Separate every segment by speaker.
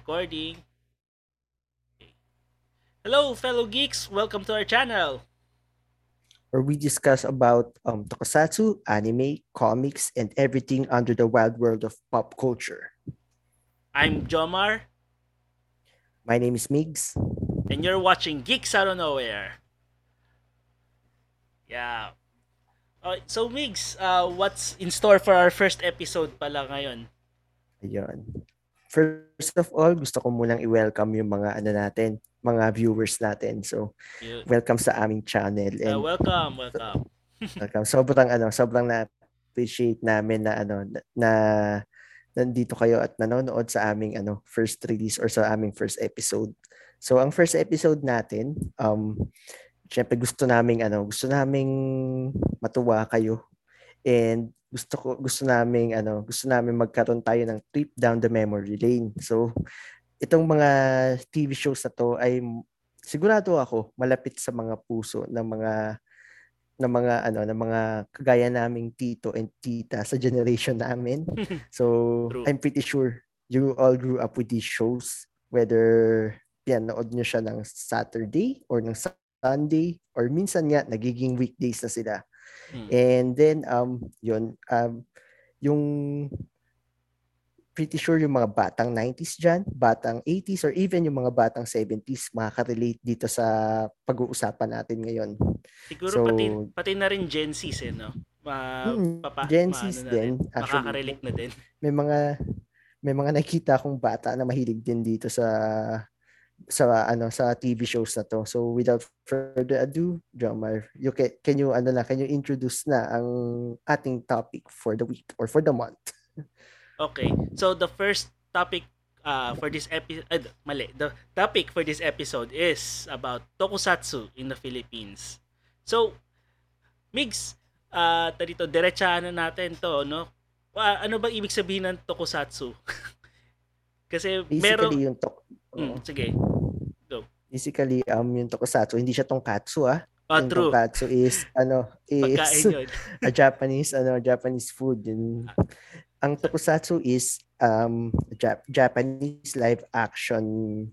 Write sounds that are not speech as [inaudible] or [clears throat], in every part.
Speaker 1: Recording. Okay. Hello, fellow geeks. Welcome to our channel.
Speaker 2: where we discuss about um, tokusatsu, anime, comics, and everything under the wild world of pop culture.
Speaker 1: I'm Jomar,
Speaker 2: My name is Migs.
Speaker 1: and you're watching Geeks Out of Nowhere. Yeah. Uh, so, Migs, uh, what's in store for our first episode pala ngayon?
Speaker 2: Ayun. First of all, gusto ko munang i-welcome yung mga ano natin, mga viewers natin. So,
Speaker 1: You,
Speaker 2: welcome sa aming channel
Speaker 1: uh,
Speaker 2: and
Speaker 1: welcome, welcome. [laughs]
Speaker 2: welcome. Sobrang ano, sobrang na appreciate namin na ano na, na nandito kayo at nanonood sa aming ano first release or sa aming first episode. So, ang first episode natin, um syempre gusto naming ano, gusto naming matuwa kayo. And gusto ko gusto naming ano, gusto namin magkaroon tayo ng trip down the memory lane. So, itong mga TV shows na to ay sigurado ako malapit sa mga puso ng mga ng mga ano ng mga kagaya naming tito and tita sa generation namin. [laughs] So,
Speaker 1: True.
Speaker 2: I'm pretty sure you all grew up with these shows whether pinanood nyo siya ng Saturday or ng Sunday or minsan nga nagiging weekdays na sila.
Speaker 1: Hmm.
Speaker 2: And then um yun um yung pretty sure yung mga batang 90s dyan, batang 80s or even yung mga batang 70s makaka-relate dito sa pag-uusapan natin ngayon.
Speaker 1: Siguro
Speaker 2: So-
Speaker 1: pati, pati na rin Gen Zs, eh, no? Ma,
Speaker 2: Hmm,
Speaker 1: papa,
Speaker 2: Gen
Speaker 1: ma-
Speaker 2: Zs
Speaker 1: ano na
Speaker 2: din, actually.
Speaker 1: Makaka-relate na din.
Speaker 2: May mga may mga [laughs] nakita akong bata na mahilig din dito sa sa ano sa TV shows na to. So without further ado, Jomar, you can, can you ano na, can you introduce na ang ating topic for the week or for the month? [laughs]
Speaker 1: Okay. So the first topic uh, for this episode, uh, mali. The topic for this episode is about tokusatsu in the Philippines. So, Migs, uh, dito, diretsahan na natin to, no? Ah, ano ba ibig sabihin ng tokusatsu? [laughs] Kasi meron...
Speaker 2: Basically yung tok Oo.
Speaker 1: sige.
Speaker 2: Basically um yung tokusatsu, hindi siya tongkatsu ah.
Speaker 1: Ah,
Speaker 2: yung
Speaker 1: true.
Speaker 2: tonkatsu is ano [laughs] is [laughs] a Japanese ano Japanese food yun. Ang tokusatsu is um Jap- Japanese live action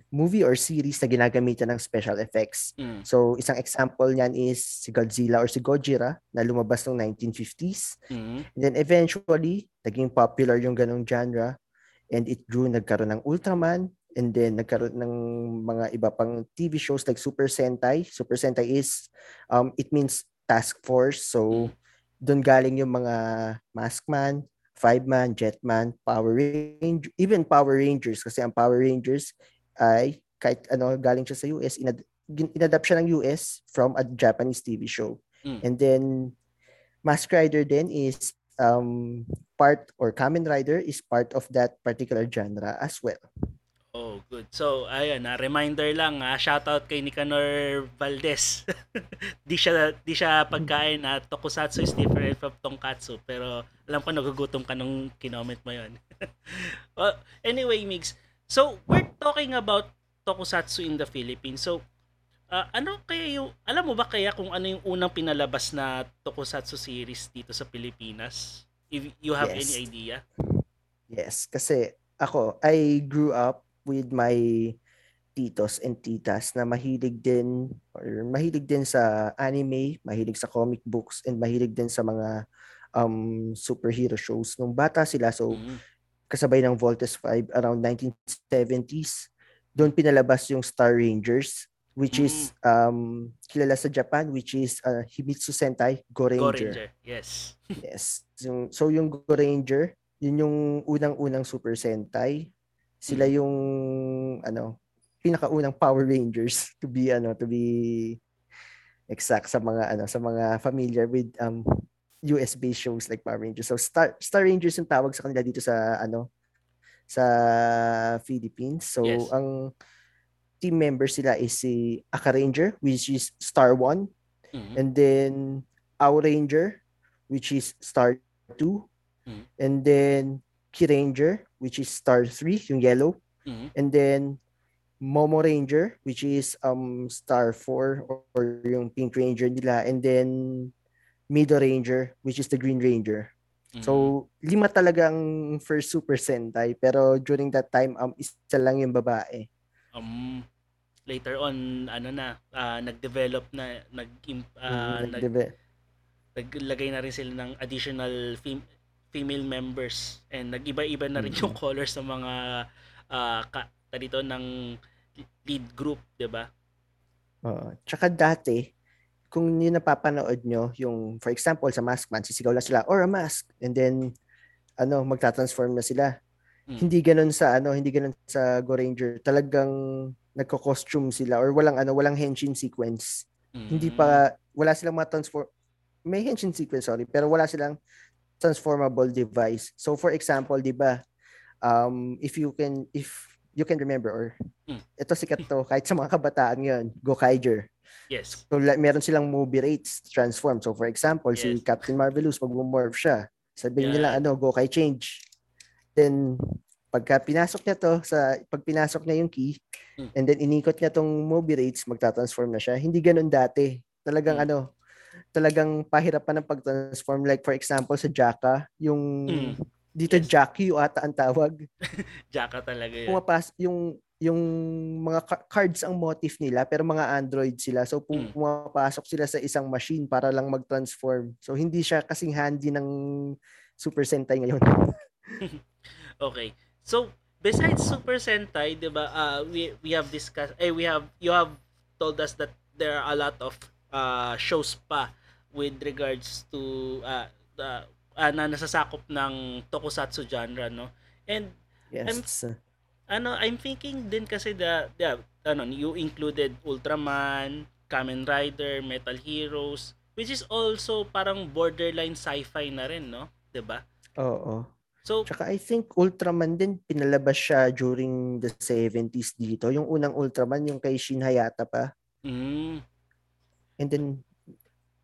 Speaker 2: movie or series na ginagamitan ng special effects.
Speaker 1: Mm.
Speaker 2: So isang example niyan is si Godzilla or si Gojira na lumabas noong 1950s.
Speaker 1: Mm.
Speaker 2: And then eventually naging popular yung ganong genre and it grew nagkaroon ng Ultraman and then nagkaroon ng mga iba pang TV shows like Super Sentai. Super Sentai is um it means task force. So doon galing yung mga Maskman, Five Man, Jetman, Power Ranger, even Power Rangers kasi ang Power Rangers ay kahit ano galing siya sa US, inad- inadapt siya ng US from a Japanese TV show.
Speaker 1: Mm.
Speaker 2: And then Mask Rider din is um part or Kamen Rider is part of that particular genre as well.
Speaker 1: Oh, good. So, ayun, na reminder lang, ah, shoutout kay Nicanor Valdez. [laughs] di siya di siya pagkain na tokusatsu is different from tonkatsu, pero alam ko nagugutom ka nung kinoment mo 'yon. [laughs] well, anyway, Migs. So, we're talking about tokusatsu in the Philippines. So, ah, ano kaya yung alam mo ba kaya kung ano yung unang pinalabas na tokusatsu series dito sa Pilipinas? If you have
Speaker 2: Yes.
Speaker 1: any idea?
Speaker 2: Yes, kasi ako, I grew up with my titos and titas na mahilig din or mahilig din sa anime, mahilig sa comic books and mahilig din sa mga um superhero shows nung bata sila. So
Speaker 1: Mm.
Speaker 2: kasabay ng Voltes 5 around 1970s, doon pinalabas yung Star Rangers which is um kilala sa Japan which is uh, Himitsu Sentai Go
Speaker 1: Go
Speaker 2: Ranger.
Speaker 1: Ranger. Yes. [laughs]
Speaker 2: Yes. Yung, so yung Go Ranger, yun yung unang-unang Super Sentai. Sila
Speaker 1: Mm.
Speaker 2: yung ano, pinakaunang Power Rangers [laughs] to be ano, to be exact sa mga ano, sa mga familiar with um US based shows like Power Rangers. So Star Star Rangers yung tawag sa kanila dito sa ano sa Philippines. So
Speaker 1: Yes.
Speaker 2: ang team members sila is si Aka Ranger which is Star 1
Speaker 1: Mhm.
Speaker 2: and then Our Ranger, which is Star 2,
Speaker 1: Mm.
Speaker 2: and then Ki Ranger, which is Star 3, yung yellow,
Speaker 1: Mhm.
Speaker 2: and then Momo Ranger, which is um Star 4 or, or yung Pink Ranger nila, and then Mido Ranger, which is the Green Ranger.
Speaker 1: Mm.
Speaker 2: So, lima talagang first Super Sentai. Pero during that time, um, isa lang yung babae.
Speaker 1: um later on ano na ah, nag-develop na nag ah,
Speaker 2: Mm,
Speaker 1: nag naglagay na rin sila ng additional fem- female members and nag-iba-iba na rin yung colors ng mga ah ka, dito ng lead group, 'di ba?
Speaker 2: Oo. Tsaka dati, kung yun napapanood nyo, yung, for example, sa Maskman, sisigaw lang sila, or a mask. And then, ano, magta-transform na sila.
Speaker 1: Mm.
Speaker 2: Hindi ganun sa, ano, hindi ganun sa Go Ranger. Talagang nagko-costume sila or walang, ano, walang henshin sequence. Hindi
Speaker 1: Mm.
Speaker 2: pa, wala silang mga transform, may henshin sequence, sorry, pero wala silang transformable device. So, for example, di ba, um, if you can, if you can remember, or
Speaker 1: Mm.
Speaker 2: ito sikat to, kahit sa mga kabataan ngayon, Gokaiger.
Speaker 1: Yes.
Speaker 2: So, like, meron silang movie rates transform. So, for example, si
Speaker 1: Yes.
Speaker 2: Captain Marvelous, pag morph siya, sabihin nila,
Speaker 1: Yeah.
Speaker 2: ano, Gokai change. Then, pagka pinasok niya to, sa, pag pinasok niya yung key,
Speaker 1: Mm.
Speaker 2: and then inikot niya tong movie rates, magta-transform na siya. Hindi ganun dati. Talagang
Speaker 1: Mm.
Speaker 2: ano, talagang pahirapan ng pag-transform. Like, for example, sa Jaka, yung,
Speaker 1: Mm.
Speaker 2: dito
Speaker 1: Yes.
Speaker 2: Jackie ata ang tawag. [laughs]
Speaker 1: Jaka talaga 'yun.
Speaker 2: Pumapas, yung, yung mga cards ang motif nila pero mga android sila so pu-
Speaker 1: Mm.
Speaker 2: pumapasok sila sa isang machine para lang mag-transform so hindi siya kasing handy ng Super Sentai ngayon [laughs]
Speaker 1: Okay. So, besides Super Sentai, 'di ba? Uh, we we have discussed eh we have you have told us that there are a lot of uh, shows pa with regards to uh, the uh, na nasasakop ng tokusatsu genre, no? And
Speaker 2: yes
Speaker 1: ano, I'm thinking din kasi the, the ano, you included Ultraman, Kamen Rider, Metal Heroes, which is also parang borderline sci-fi na rin, no? 'Di ba?
Speaker 2: oo
Speaker 1: So,
Speaker 2: tsaka I think Ultraman din pinalabas siya during the 70s dito yung unang Ultraman yung kay Shin Hayata pa
Speaker 1: mm,
Speaker 2: and then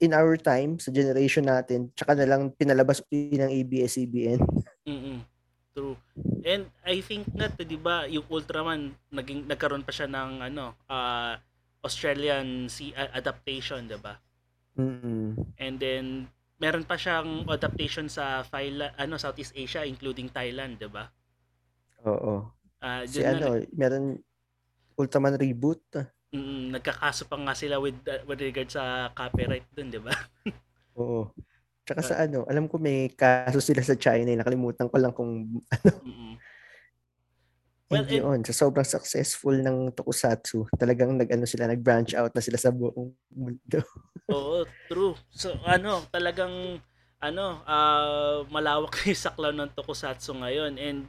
Speaker 2: in our time sa generation natin tsaka na lang pinalabas ng ABS-CBN
Speaker 1: mm True. And I think nga, 'di ba, yung Ultraman naging nagkaroon pa siya ng ano, ah Australian si adaptation, 'di ba?
Speaker 2: mm
Speaker 1: And then meron pa siyang adaptation sa Thailand, ano, Southeast Asia including Thailand, 'di ba?
Speaker 2: oo
Speaker 1: Ah,
Speaker 2: si
Speaker 1: na
Speaker 2: ano meron Ultraman reboot
Speaker 1: Mm, nagkakaso pa nga sila with uh, with regard sa copyright dun, 'di ba? [laughs]
Speaker 2: Oo. Tsaka
Speaker 1: Ah.
Speaker 2: sa ano, alam ko may kaso sila sa China, eh, nakalimutan ko lang kung [laughs]
Speaker 1: Mm. Well,
Speaker 2: and yun, sa sobrang successful ng Tokusatsu, talagang nag-ano sila, nag-branch out na sila sa buong mundo. [laughs]
Speaker 1: Oo, true. So ano, talagang ano, ah malawak yung saklaw ng tokusatsu ngayon and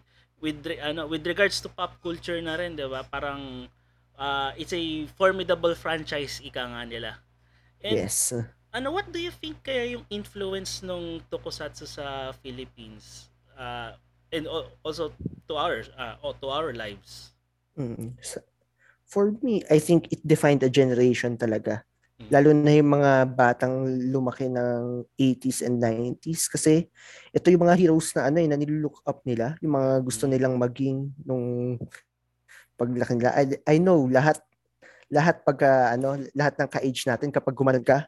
Speaker 1: with ano, with regards to pop culture na rin, 'di ba? Parang ah, it's a formidable franchise ika nga nila. And
Speaker 2: yes.
Speaker 1: ano, what do you think kaya yung influence ng tokusatsu sa Philippines? Ah, and al- also to our oh, to our lives.
Speaker 2: Mm. For me, I think it defined a generation talaga.
Speaker 1: Mm.
Speaker 2: Lalo na yung mga batang lumaki ng 80s and 90s kasi ito yung mga heroes na ano eh, na nilook up nila, yung mga gusto
Speaker 1: Mm.
Speaker 2: nilang maging nung paglaki nila. I, I know lahat lahat pagka ano, lahat ng ka-age natin kapag gumanon ka,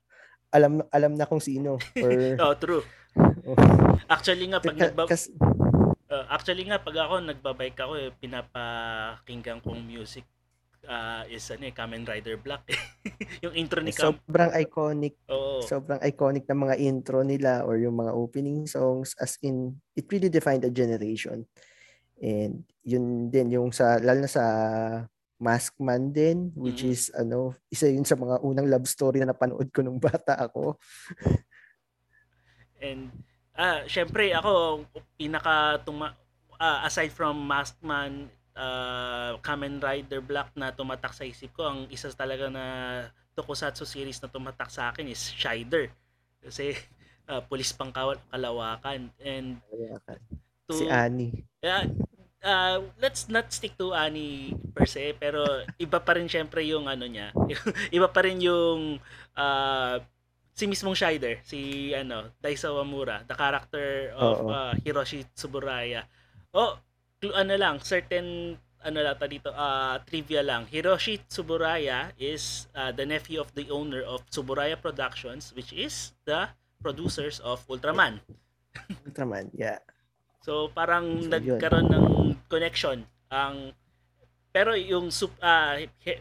Speaker 2: alam alam na kung sino or [laughs]
Speaker 1: Oh, true. [laughs] Actually nga pag nagba-
Speaker 2: kas-
Speaker 1: Uh, actually nga pag ako nagbabike ako eh, pinapakinggan kong music ah, is ano eh, Kamen Rider Black. [laughs] yung intro ni Kam.
Speaker 2: sobrang iconic
Speaker 1: Oo.
Speaker 2: sobrang iconic ng mga intro nila or yung mga opening songs as in it really defined a generation and yun din yung sa lalo na sa Maskman din which
Speaker 1: Mhm.
Speaker 2: is ano isa yun sa mga unang love story na napanood ko nung [laughs] bata ako
Speaker 1: And ah, syempre ako pinaka tuma ah, aside from Maskman, uh, Kamen Rider Black na tumatak sa isip ko, ang isa talaga na tokusatsu series na tumatak sa akin is Shider. Kasi ah, pulis pang kalawakan and to
Speaker 2: si Annie
Speaker 1: Yeah, uh, let's not stick to Annie per se, pero iba pa rin syempre yung ano niya. [laughs] iba pa rin yung uh, si mismong Shider, si ano, Daisawa Mura, the character of
Speaker 2: Oo.
Speaker 1: uh, Hiroshi Tsuburaya. Oh, ano lang, certain ano lang ta dito, uh, trivia lang. Hiroshi Tsuburaya is uh, the nephew of the owner of Tsuburaya Productions, which is the producers of Ultraman.
Speaker 2: Ultraman, yeah.
Speaker 1: So parang
Speaker 2: So, yun.
Speaker 1: nagkaroon ng connection ang pero yung sup,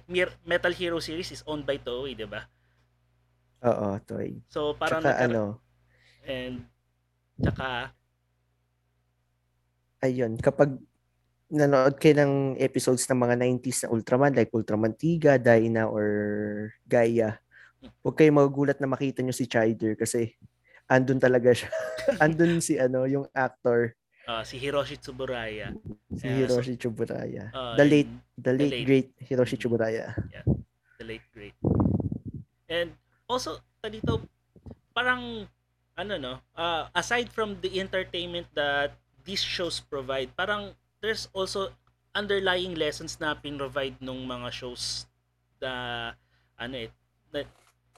Speaker 1: Mir- Metal Hero series is owned by Toei, 'di ba?
Speaker 2: Oo, Toy.
Speaker 1: So parang
Speaker 2: Tsaka
Speaker 1: nagkaroon
Speaker 2: ano,
Speaker 1: and tsaka
Speaker 2: ayun, kapag nanood kayo ng episodes ng mga 90s na Ultraman, like Ultraman Tiga, Dyna, or Gaia, huwag kayo magugulat na makita nyo si Chider kasi andun talaga siya. [laughs] andun si ano, yung actor,
Speaker 1: ah, si Hiroshi Tsuburaya.
Speaker 2: si
Speaker 1: Yeah, so-
Speaker 2: Hiroshi Tsuburaya.
Speaker 1: ah,
Speaker 2: the late, the late,
Speaker 1: late.
Speaker 2: great Hiroshi Tsuburaya.
Speaker 1: the late great. And also dito parang ano no, uh, aside from the entertainment that these shows provide, parang there's also underlying lessons na provide nung mga shows na ano eh na,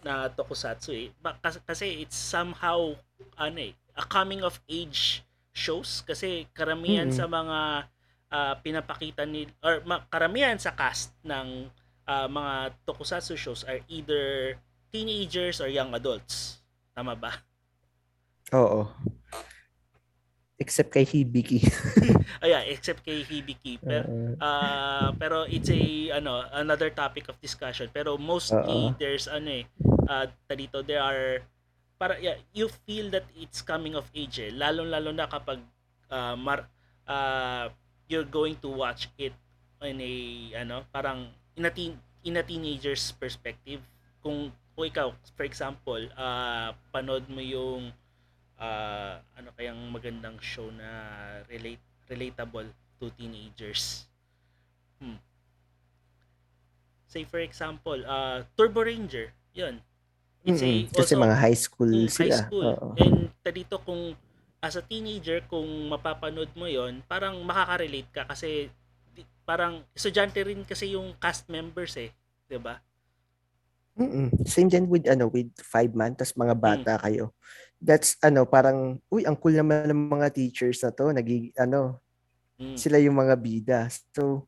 Speaker 1: na tokusatsu eh. Kasi, kasi it's somehow ano eh, a coming of age shows kasi karamihan
Speaker 2: Mm-mm.
Speaker 1: sa mga ah, pinapakita ni or ma- karamihan sa cast ng ah, mga tokusatsu shows are either teenagers or young adults. Tama ba?
Speaker 2: Oo. Except kay Hibiki. [laughs]
Speaker 1: Oh yeah, except kay Hibiki. Pero,
Speaker 2: Oo.
Speaker 1: ah, pero it's a ano another topic of discussion. Pero mostly
Speaker 2: Oo.
Speaker 1: there's ano eh uh, dito there are para yeah, you feel that it's coming of age eh. Lalo-lalo na kapag ah, mar, ah, you're going to watch it in a ano parang in a teen, in a teenager's perspective kung kung ikaw for example ah panood mo yung ah, ano kayang magandang show na relate relatable to teenagers hmm. say for example uh, Turbo Ranger yun it's a
Speaker 2: Mm-mm. Kasi
Speaker 1: also-
Speaker 2: mga high school
Speaker 1: Mm,
Speaker 2: sila.
Speaker 1: high school.
Speaker 2: Oo.
Speaker 1: And dito kung as a teenager kung mapapanood mo 'yon, parang makaka-relate ka kasi di- parang estudyante rin kasi yung cast members eh, 'di ba?
Speaker 2: Mm-mm. Same din with ano with five man tas mga
Speaker 1: Mm.
Speaker 2: bata kayo. That's ano parang uy ang cool naman ng mga teachers na to nagig ano
Speaker 1: Mm.
Speaker 2: sila yung mga bida. So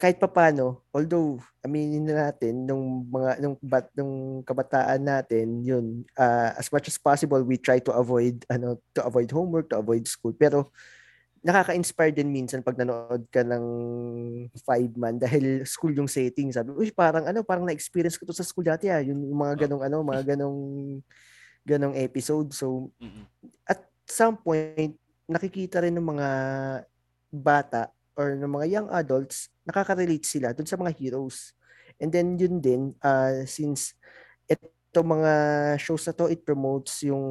Speaker 2: kahit papano, although aminin na natin nung mga nung bat nung kabataan natin, yun ah, as much as possible we try to avoid ano to avoid homework, to avoid school. Pero nakaka-inspire din minsan pag nanood ka ng five man dahil school yung setting. Sabi, uy, parang ano, parang na-experience ko to sa school dati ah. Yung mga ganong ano, mga ganong ganong episode. So, at some point, nakikita rin ng mga bata or ng mga young adults, nakaka-relate sila dun sa mga heroes. And then yun din, uh, since ito mga shows na to, it promotes yung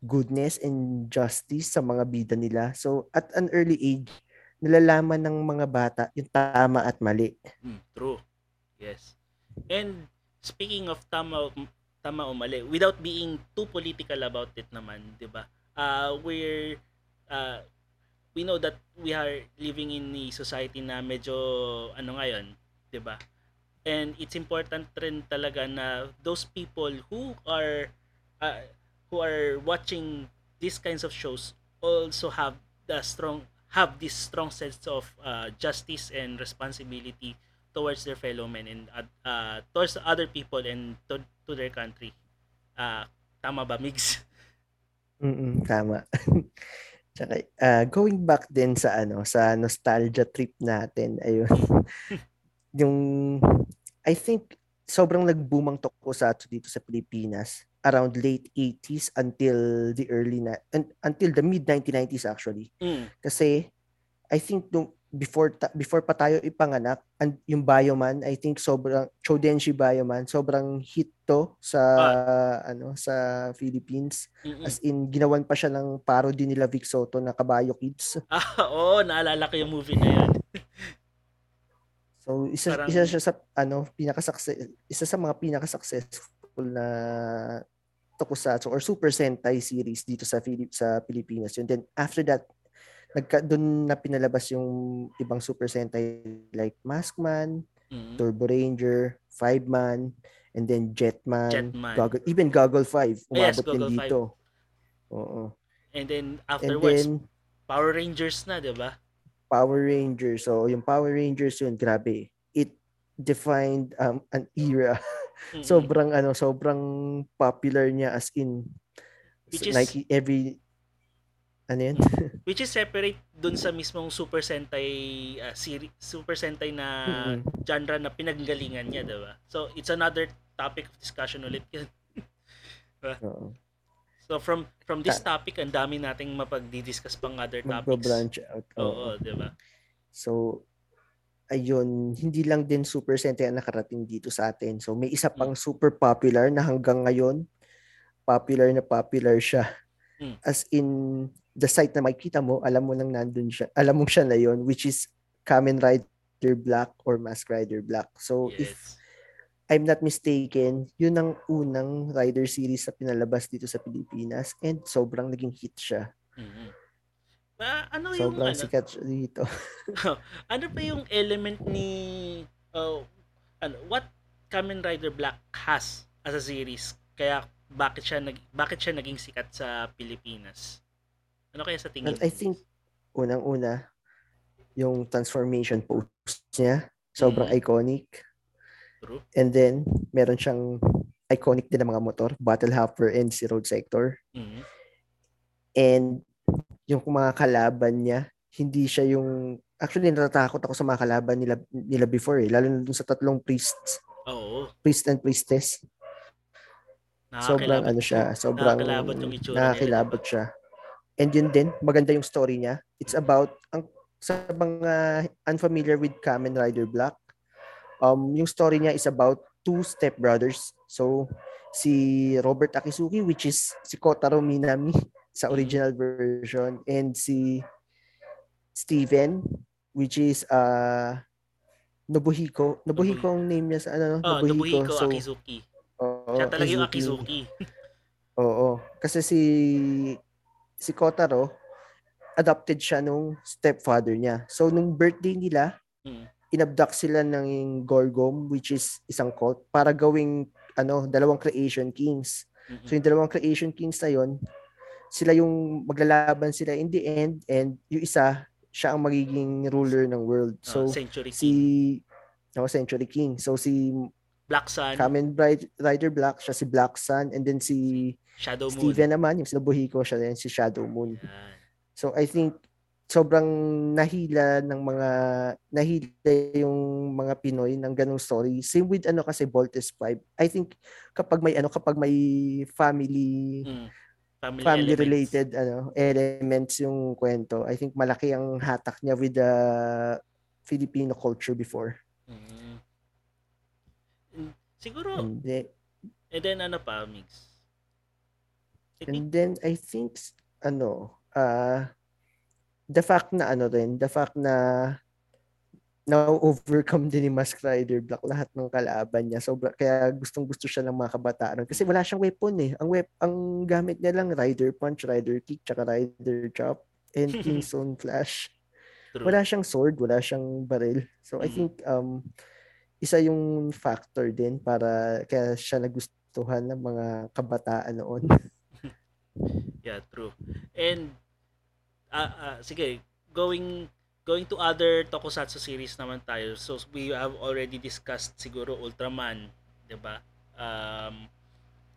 Speaker 2: goodness and justice sa mga bida nila. So at an early age, nalalaman ng mga bata yung tama at mali.
Speaker 1: Mm, true. Yes. And speaking of tama tama o mali, without being too political about it naman, 'di ba? Uh, we're uh, we know that we are living in a society na medyo ano ngayon, 'di ba? And it's important rin talaga na those people who are uh, who are watching these kinds of shows also have the strong have this strong sense of uh, justice and responsibility towards their fellow men and uh, towards other people and to, to their country. Uh, tama ba, Migs?
Speaker 2: Mm, tama. [laughs] Tsaka, ah, going back din sa ano, sa nostalgia trip natin, ayun. [laughs] yung I think sobrang nagboom ang tokusatsu dito sa Pilipinas around late 80s until the early na un- until the mid 1990s actually.
Speaker 1: Mm.
Speaker 2: Kasi I think nung before ta- before pa tayo ipanganak, and yung Bioman, I think sobrang Chodenshi Bioman, sobrang hit to sa ano sa Philippines.
Speaker 1: Mm-mm.
Speaker 2: As in ginawan pa siya ng parody nila Vic Soto na Kabayo Kids. [laughs]
Speaker 1: Ah, oo, naalala ko yung movie na yun. [laughs]
Speaker 2: So isa
Speaker 1: Parang-
Speaker 2: isa siya sa ano pinaka isa sa mga pinaka successful na tokusatsu or Super Sentai series dito sa Philip sa Pilipinas yun. Then after that nagka doon na pinalabas yung ibang Super Sentai like Maskman,
Speaker 1: Mm.
Speaker 2: Turbo Ranger, Five Man, and then Jetman,
Speaker 1: Jetman.
Speaker 2: Goggle, even Goggle 5
Speaker 1: yes,
Speaker 2: umabot din
Speaker 1: Goggle
Speaker 2: dito. Oo.
Speaker 1: And then
Speaker 2: And
Speaker 1: afterwards,
Speaker 2: then
Speaker 1: Power Rangers na, 'di ba?
Speaker 2: Power Rangers. So, yung Power Rangers yun, grabe. It defined um, an era.
Speaker 1: Mm-mm. [laughs]
Speaker 2: sobrang ano, sobrang popular niya as in
Speaker 1: Which is-
Speaker 2: like every Ano yun? [laughs]
Speaker 1: Which is separate dun sa mismong Super Sentai uh, series, Super Sentai na
Speaker 2: Mm-mm.
Speaker 1: genre na pinanggalingan niya, 'di ba? So it's another topic of discussion ulit yun. [laughs]
Speaker 2: Oo.
Speaker 1: So from from this topic, ang dami nating mapagdi-discuss pang other topics.
Speaker 2: Magbo-branch out.
Speaker 1: Oo,
Speaker 2: Oo.
Speaker 1: 'di ba?
Speaker 2: So, ayun, hindi lang din Super Sentai ang nakarating dito sa atin. So, may isa pang super popular na hanggang ngayon, popular na popular siya.
Speaker 1: Mm.
Speaker 2: As in, the site na makikita mo, alam mo nang nandun siya, alam mo siya na yon which is Kamen Rider Black or Mask Rider Black. So, if
Speaker 1: Yes.
Speaker 2: I'm not mistaken, yun ang unang rider series na pinalabas dito sa Pilipinas and sobrang naging hit siya.
Speaker 1: Mhm. Ah, ano yung
Speaker 2: Sobrang
Speaker 1: ano,
Speaker 2: sikat siya dito. [laughs]
Speaker 1: ano pa yung element ni oh, ano what Kamen Rider Black has as a series kaya bakit siya nag bakit siya naging sikat sa Pilipinas ano kaya sa tingin
Speaker 2: Well, I think unang-una yung transformation pose niya sobrang
Speaker 1: Mhm.
Speaker 2: iconic.
Speaker 1: True.
Speaker 2: And then meron siyang iconic din na mga motor, Battle Hopper and si Road Sector.
Speaker 1: Mhm.
Speaker 2: And yung mga kalaban niya, hindi siya yung actually natatakot ako sa mga kalaban nila nila before eh, lalo na dun sa tatlong priests,
Speaker 1: Oo.
Speaker 2: priest and priestess. Sobrang ano siya, sobrang
Speaker 1: nakakilabot yung itsura
Speaker 2: nakakilabot siya. And yun din, maganda yung story niya. It's about ang sa mga unfamiliar with Kamen Rider Black, um yung story niya is about two stepbrothers. So si Robert Akisuki which is si Kotaro Minami [laughs] sa original version and si Steven which is uh Nobuhiko. Nobuhiko ang name niya sa ano,
Speaker 1: Oh, Nobuhiko Akizuki.
Speaker 2: oo,
Speaker 1: Siya talaga yung
Speaker 2: Akizuki.
Speaker 1: Akizuki.
Speaker 2: Oo. Kasi si si Kotaro adopted siya nung stepfather niya. So nung birthday nila,
Speaker 1: Mm.
Speaker 2: inabduct sila ng Gorgom which is isang cult para gawing ano, dalawang creation kings.
Speaker 1: Mhm.
Speaker 2: So yung dalawang creation kings na yon, sila yung maglalaban sila in the end and yung isa siya ang magiging ruler ng world.
Speaker 1: Oh,
Speaker 2: So
Speaker 1: Century
Speaker 2: si
Speaker 1: King.
Speaker 2: no, Century King. So si
Speaker 1: Black Sun,
Speaker 2: Kamen Rider Black, siya si Black Sun and then si
Speaker 1: Shadow Moon.
Speaker 2: Steven naman, yung sinabuhi ko siya din si Shadow Moon.
Speaker 1: Yan.
Speaker 2: So I think sobrang nahila ng mga nahila yung mga Pinoy ng ganung story. Same with ano kasi Voltes 5. I think kapag may ano kapag may family
Speaker 1: Mm. Family,
Speaker 2: family
Speaker 1: elements.
Speaker 2: related ano elements yung kwento, I think malaki ang hatak niya with the Filipino culture before.
Speaker 1: Mm. Mm, Siguro,
Speaker 2: And then,
Speaker 1: and then ano pa, Mix? I
Speaker 2: and then I think ano uh the fact na ano rin, the fact na na-overcome din ni Mask Rider Black lahat ng kalaban niya. Sobra, kaya gustong-gusto siya ng mga kabataan. Kasi wala siyang weapon eh. Ang, wep, ang gamit niya lang Rider Punch, Rider Kick, tsaka Rider Chop, and [laughs] Kingston Flash.
Speaker 1: true.
Speaker 2: Wala siyang sword, wala siyang baril. So I
Speaker 1: Mhm.
Speaker 2: think um isa yung factor din para kaya siya nagustuhan ng mga kabataan noon. [laughs]
Speaker 1: Yeah, true. And, ah ah, sige, going going to other tokusatsu series naman tayo. So, we have already discussed siguro Ultraman, 'di ba? Um,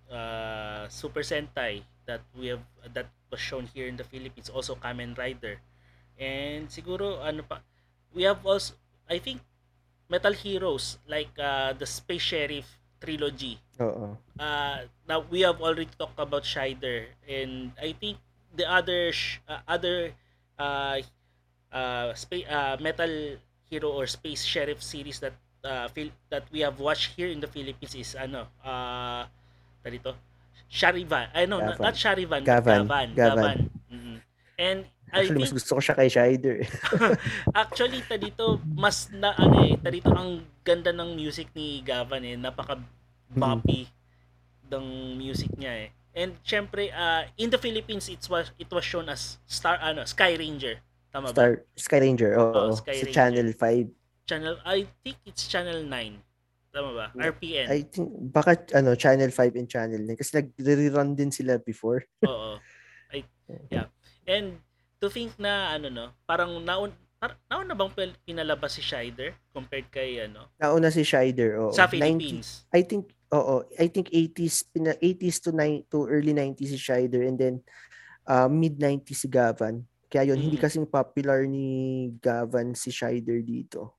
Speaker 1: uh, Super Sentai that we have that was shown here in the Philippines, also Kamen Rider. And siguro ano pa, we have also I think Metal Heroes like uh, the Space Sheriff trilogy
Speaker 2: Oo.
Speaker 1: uh, now we have already talked about Shider and I think the other uh, other uh, uh, spa- uh, metal hero or space sheriff series that uh, fil- that we have watched here in the Philippines is ano uh, dito Sharivan I know not, Sharivan
Speaker 2: Gavan.
Speaker 1: Gavan
Speaker 2: Gavan.
Speaker 1: Gavan Mhm. and I
Speaker 2: Actually,
Speaker 1: think
Speaker 2: mas gusto ko siya kay Shider. eh. [laughs]
Speaker 1: Actually, ta dito mas na ano eh, ta dito ang ganda ng music ni Gavan eh, napaka boppy ng music niya eh. And syempre uh, in the Philippines it was it was shown as Star ano, Sky Ranger. Tama ba?
Speaker 2: Star, Sky Ranger, oo.
Speaker 1: Oo, Sky
Speaker 2: sa
Speaker 1: Ranger.
Speaker 2: Channel 5.
Speaker 1: Channel I think it's Channel 9. Tama ba? RPN.
Speaker 2: I think, baka ano, Channel 5 and Channel 9. Kasi nag-rerun din sila before.
Speaker 1: Oo. I, yeah. And to think na ano no, parang naun par, naun na bang pinalabas si Shider compared kay ano
Speaker 2: Nauna si Shider, oo.
Speaker 1: sa
Speaker 2: 90
Speaker 1: Philippines.
Speaker 2: I think, oo. I think 80s, pina, 80s to, ni- to early 90s si Shider. And then, uh, mid-90s si Gavan. Kaya yun,
Speaker 1: Mm.
Speaker 2: hindi kasing popular ni Gavan si Scheider dito.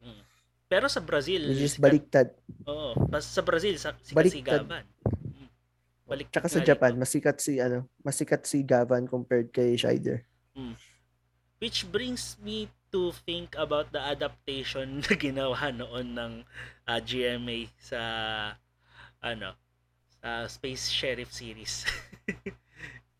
Speaker 1: Mm. Pero sa Brazil,
Speaker 2: Which is baliktad.
Speaker 1: Oo, pas sa Brazil sa si
Speaker 2: Baliktad.
Speaker 1: Gavan. Mm. Baliktad
Speaker 2: Tsaka sa Japan,
Speaker 1: dito.
Speaker 2: masikat si ano, masikat si Gavan compared kay Scheider.
Speaker 1: Which brings me to think about the adaptation [laughs] na ginawa noon ng ah, GMA sa ano sa Space Sheriff series. [laughs]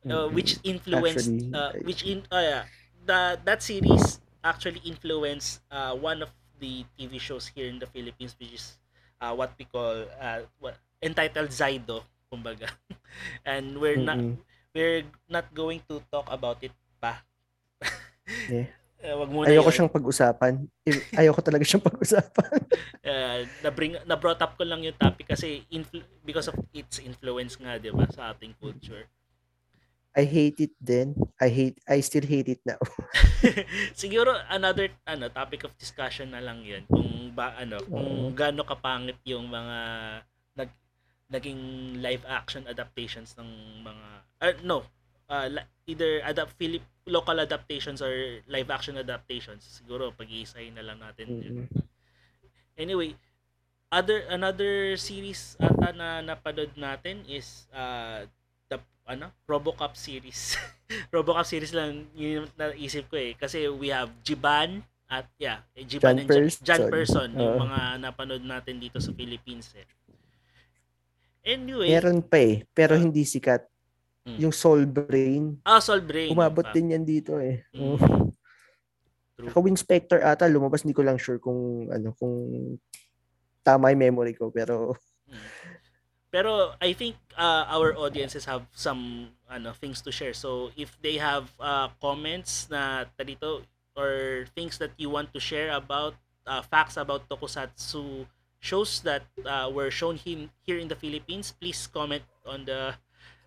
Speaker 1: Uh, which influenced
Speaker 2: Actually,
Speaker 1: uh, which in uh, yeah, the that series actually influenced uh, one of the TV shows here in the Philippines which is uh, what we call uh, what entitled Zaido kumbaga [laughs] and we're not
Speaker 2: Mm-mm.
Speaker 1: we're not going to talk about it pa
Speaker 2: Yeah.
Speaker 1: Eh, wag muna
Speaker 2: Ayoko
Speaker 1: yun.
Speaker 2: siyang pag-usapan. Eh, Ayoko talaga siyang pag-usapan. [laughs]
Speaker 1: uh, na bring na brought up ko lang yung topic kasi influ- because of its influence nga 'di ba sa ating culture
Speaker 2: I hate it then. I hate I still hate it now. [laughs]
Speaker 1: Siguro another ano topic of discussion na lang 'yun kung ba ano kung gaano kapangit yung mga nag naging live action adaptations ng mga uh, no uh, either adapt Philip local adaptations or live action adaptations siguro pag-iisahin na lang natin yun.
Speaker 2: Mm-mm.
Speaker 1: Anyway, other another series ata na napanood natin is uh, the ano, RoboCop series. [laughs] RoboCop series lang yun yung naisip ko eh kasi we have Jiban at yeah, eh, Jiban
Speaker 2: John
Speaker 1: and Jan- Jan
Speaker 2: Person.
Speaker 1: Person yung
Speaker 2: Oo.
Speaker 1: mga napanood natin dito sa Philippines eh. Anyway,
Speaker 2: Meron pa eh, pero
Speaker 1: Ah.
Speaker 2: hindi sikat.
Speaker 1: Mm.
Speaker 2: Yung Soul Brain,
Speaker 1: ah, Soul Brain.
Speaker 2: umabot
Speaker 1: fact.
Speaker 2: din yan dito eh.
Speaker 1: Mm.
Speaker 2: Oh.
Speaker 1: True.
Speaker 2: Ako Wing Spectre ata lumabas, hindi ko lang sure kung ano, kung tama yung memory ko pero
Speaker 1: Mm. Pero I think uh, our audiences have some ano things to share. So if they have uh, comments na dito or things that you want to share about uh, facts about tokusatsu shows that uh, were shown him here in the Philippines, please comment on the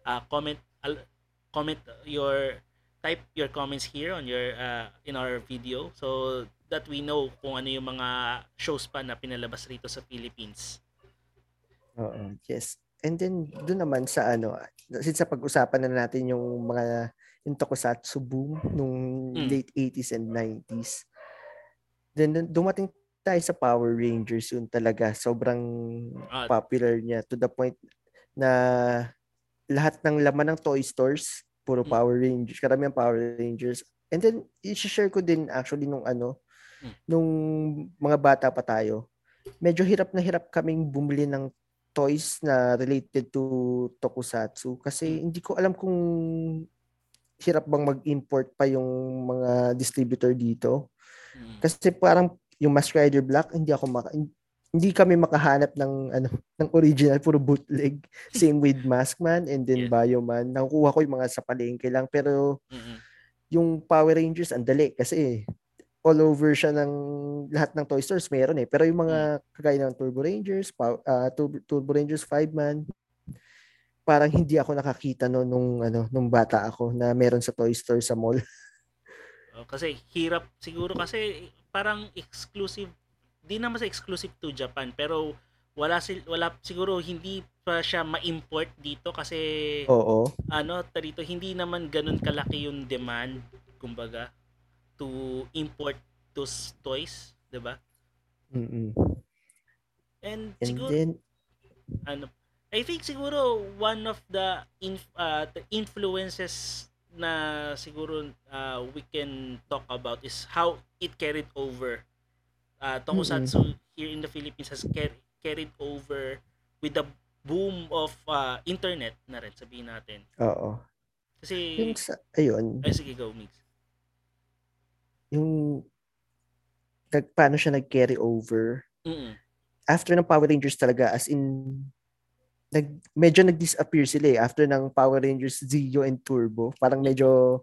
Speaker 1: uh, comment al- comment your type your comments here on your uh, in our video so that we know kung ano yung mga shows pa na pinalabas rito sa Philippines.
Speaker 2: Oo, yes. And then doon naman sa ano, since sa pag-usapan na natin yung mga yung tokusatsu boom nung
Speaker 1: Mm.
Speaker 2: late 80s and 90s. Then dumating tayo sa Power Rangers yun talaga. Sobrang
Speaker 1: Ah.
Speaker 2: popular niya to the point na lahat ng laman ng toy stores puro
Speaker 1: Mm.
Speaker 2: Power Rangers, karamihan Power Rangers. And then i-share ko din actually nung ano,
Speaker 1: Mm.
Speaker 2: nung mga bata pa tayo. Medyo hirap na hirap kaming bumili ng toys na related to tokusatsu kasi
Speaker 1: Mm.
Speaker 2: hindi ko alam kung hirap bang mag-import pa yung mga distributor dito. Kasi parang yung Mask Rider Black, hindi ako maka, hindi kami makahanap ng ano [laughs] ng original puro bootleg. [laughs] Same with Maskman and then
Speaker 1: Yes.
Speaker 2: Bioman. Nakukuha ko yung mga sa palengke lang pero
Speaker 1: Mm-mm.
Speaker 2: yung Power Rangers ang dali kasi all over siya ng lahat ng toy stores meron eh. Pero yung mga kagaya ng Turbo Rangers, Turbo, Turbo Rangers 5 man, parang hindi ako nakakita no nung ano nung bata ako na meron sa toy store sa mall. [laughs]
Speaker 1: Oh, kasi hirap siguro kasi parang exclusive di naman sa exclusive to Japan pero wala sil wala siguro hindi pa siya ma-import dito kasi
Speaker 2: Oo.
Speaker 1: ano tarito hindi naman ganun kalaki yung demand kumbaga to import those toys 'di ba
Speaker 2: Mm-mm.
Speaker 1: and,
Speaker 2: And
Speaker 1: siguro
Speaker 2: then
Speaker 1: ano I think siguro one of the inf- uh, the influences na siguro uh, we can talk about is how it carried over uh, tokusatsu here in the Philippines has car- carried over with the boom of uh, internet na rin sabihin natin.
Speaker 2: Oo.
Speaker 1: kasi
Speaker 2: Yung sa, ayun,
Speaker 1: ay sige go Mix.
Speaker 2: Yung nag, paano siya nag-carry over?
Speaker 1: Mm
Speaker 2: after ng Power Rangers talaga as in nag medyo nag-disappear sila eh after ng Power Rangers Zeo and Turbo. Parang medyo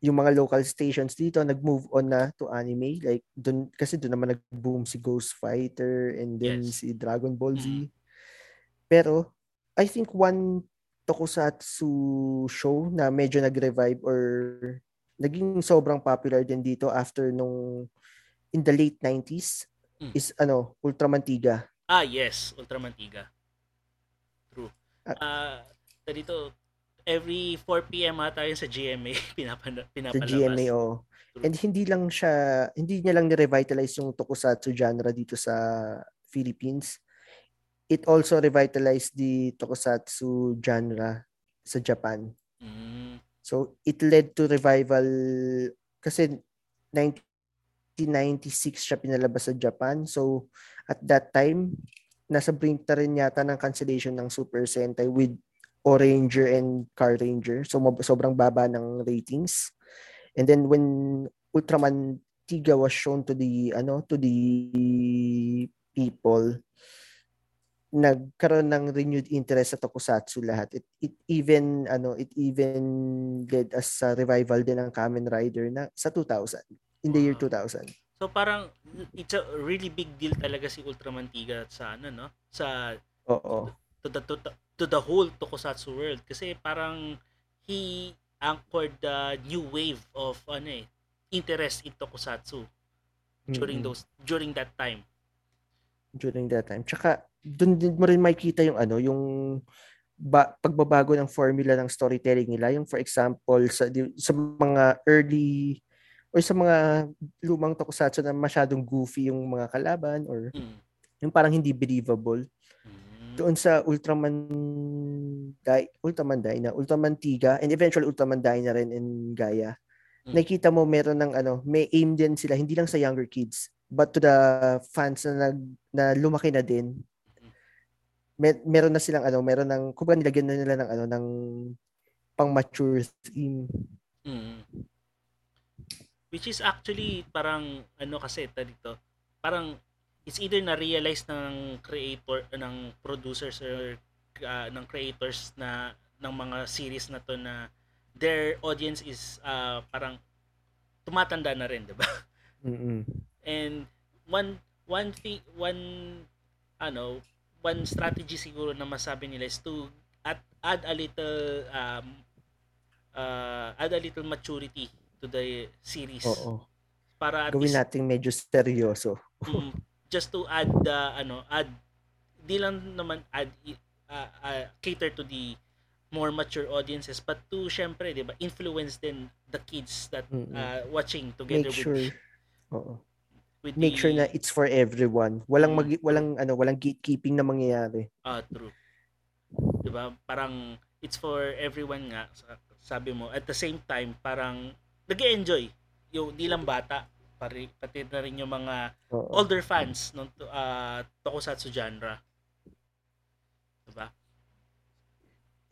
Speaker 2: yung mga local stations dito nag-move on na to anime like dun kasi doon naman nag-boom si Ghost Fighter and then
Speaker 1: Yes.
Speaker 2: si Dragon Ball Z
Speaker 1: Mhm.
Speaker 2: pero I think one tokusatsu show na medyo nag-revive or naging sobrang popular din dito after nung in the late 90s
Speaker 1: Mm.
Speaker 2: is ano Ultramantiga
Speaker 1: ah yes Ultramantiga true
Speaker 2: Ah.
Speaker 1: ah dito every 4 PM ata yun sa GMA [laughs] pinapana,
Speaker 2: Sa
Speaker 1: pinapalabas.
Speaker 2: GMA, oo. And hindi lang siya, hindi niya lang ni-revitalize yung tokusatsu genre dito sa Philippines. It also revitalized the tokusatsu genre sa Japan.
Speaker 1: Mm.
Speaker 2: So it led to revival kasi 1996 siya pinalabas sa Japan. So at that time, nasa brink na rin yata ng cancellation ng Super Sentai with Oranger and Car Ranger. So sobrang baba ng ratings. And then when Ultraman Tiga was shown to the ano to the people, nagkaroon ng renewed interest sa tokusatsu lahat. It, it even ano it even led us sa revival din ng Kamen Rider na sa 2000 in the year
Speaker 1: Wow.
Speaker 2: 2000.
Speaker 1: So parang it's a really big deal talaga si Ultraman Tiga sa ano no? Sa
Speaker 2: Oo.
Speaker 1: To the to, the- to the whole tokusatsu world kasi parang he anchored the new wave of ano eh interest in tokusatsu during
Speaker 2: Mm-mm.
Speaker 1: those during that time.
Speaker 2: during that time. Tsaka doon din mo rin makikita yung ano, yung ba, pagbabago ng formula ng storytelling nila. Yung for example sa sa mga early or sa mga lumang tokusatsu na masyadong goofy yung mga kalaban or
Speaker 1: Mm.
Speaker 2: yung parang hindi believable.
Speaker 1: Mm.
Speaker 2: Doon sa Ultraman Dai, Ultraman Dai na Ultraman Tiga and eventually Ultraman Dai na rin in Gaia.
Speaker 1: Mm.
Speaker 2: Nakita mo meron ng ano, may aim din sila hindi lang sa younger kids but to the fans na nag, na lumaki na din. Mer- meron na silang ano, meron ng kumbaga nilagyan na nila ng ano ng pang mature theme.
Speaker 1: Mm. Which is actually parang ano kasi ito dito. Parang it's either na-realize ng creator ng producers or uh, ng creators na ng mga series na to na their audience is uh, parang tumatanda na rin, 'di ba?
Speaker 2: Mm.
Speaker 1: And one one thing one ano, one strategy siguro na masabi nila is to at add a little um uh, add a little maturity to the series
Speaker 2: Oo.
Speaker 1: para at
Speaker 2: Gawin
Speaker 1: least
Speaker 2: nating medyo seryoso.
Speaker 1: mm, just to add the ano add di lang naman add uh, uh, cater to the more mature audiences but to syempre 'di ba influence din the kids that uh, watching together
Speaker 2: Make
Speaker 1: with
Speaker 2: sure Oo.
Speaker 1: with
Speaker 2: Make sure
Speaker 1: the,
Speaker 2: na it's for everyone. Walang
Speaker 1: Mm,
Speaker 2: mag, walang ano, walang gatekeeping na mangyayari.
Speaker 1: Ah, true. 'Di ba? Parang it's for everyone nga sa- sabi mo. At the same time, parang nag-enjoy yung di lang bata, pari, pati na rin yung mga
Speaker 2: Oo.
Speaker 1: older fans ng to- ah, tokusatsu genre. 'Di ba?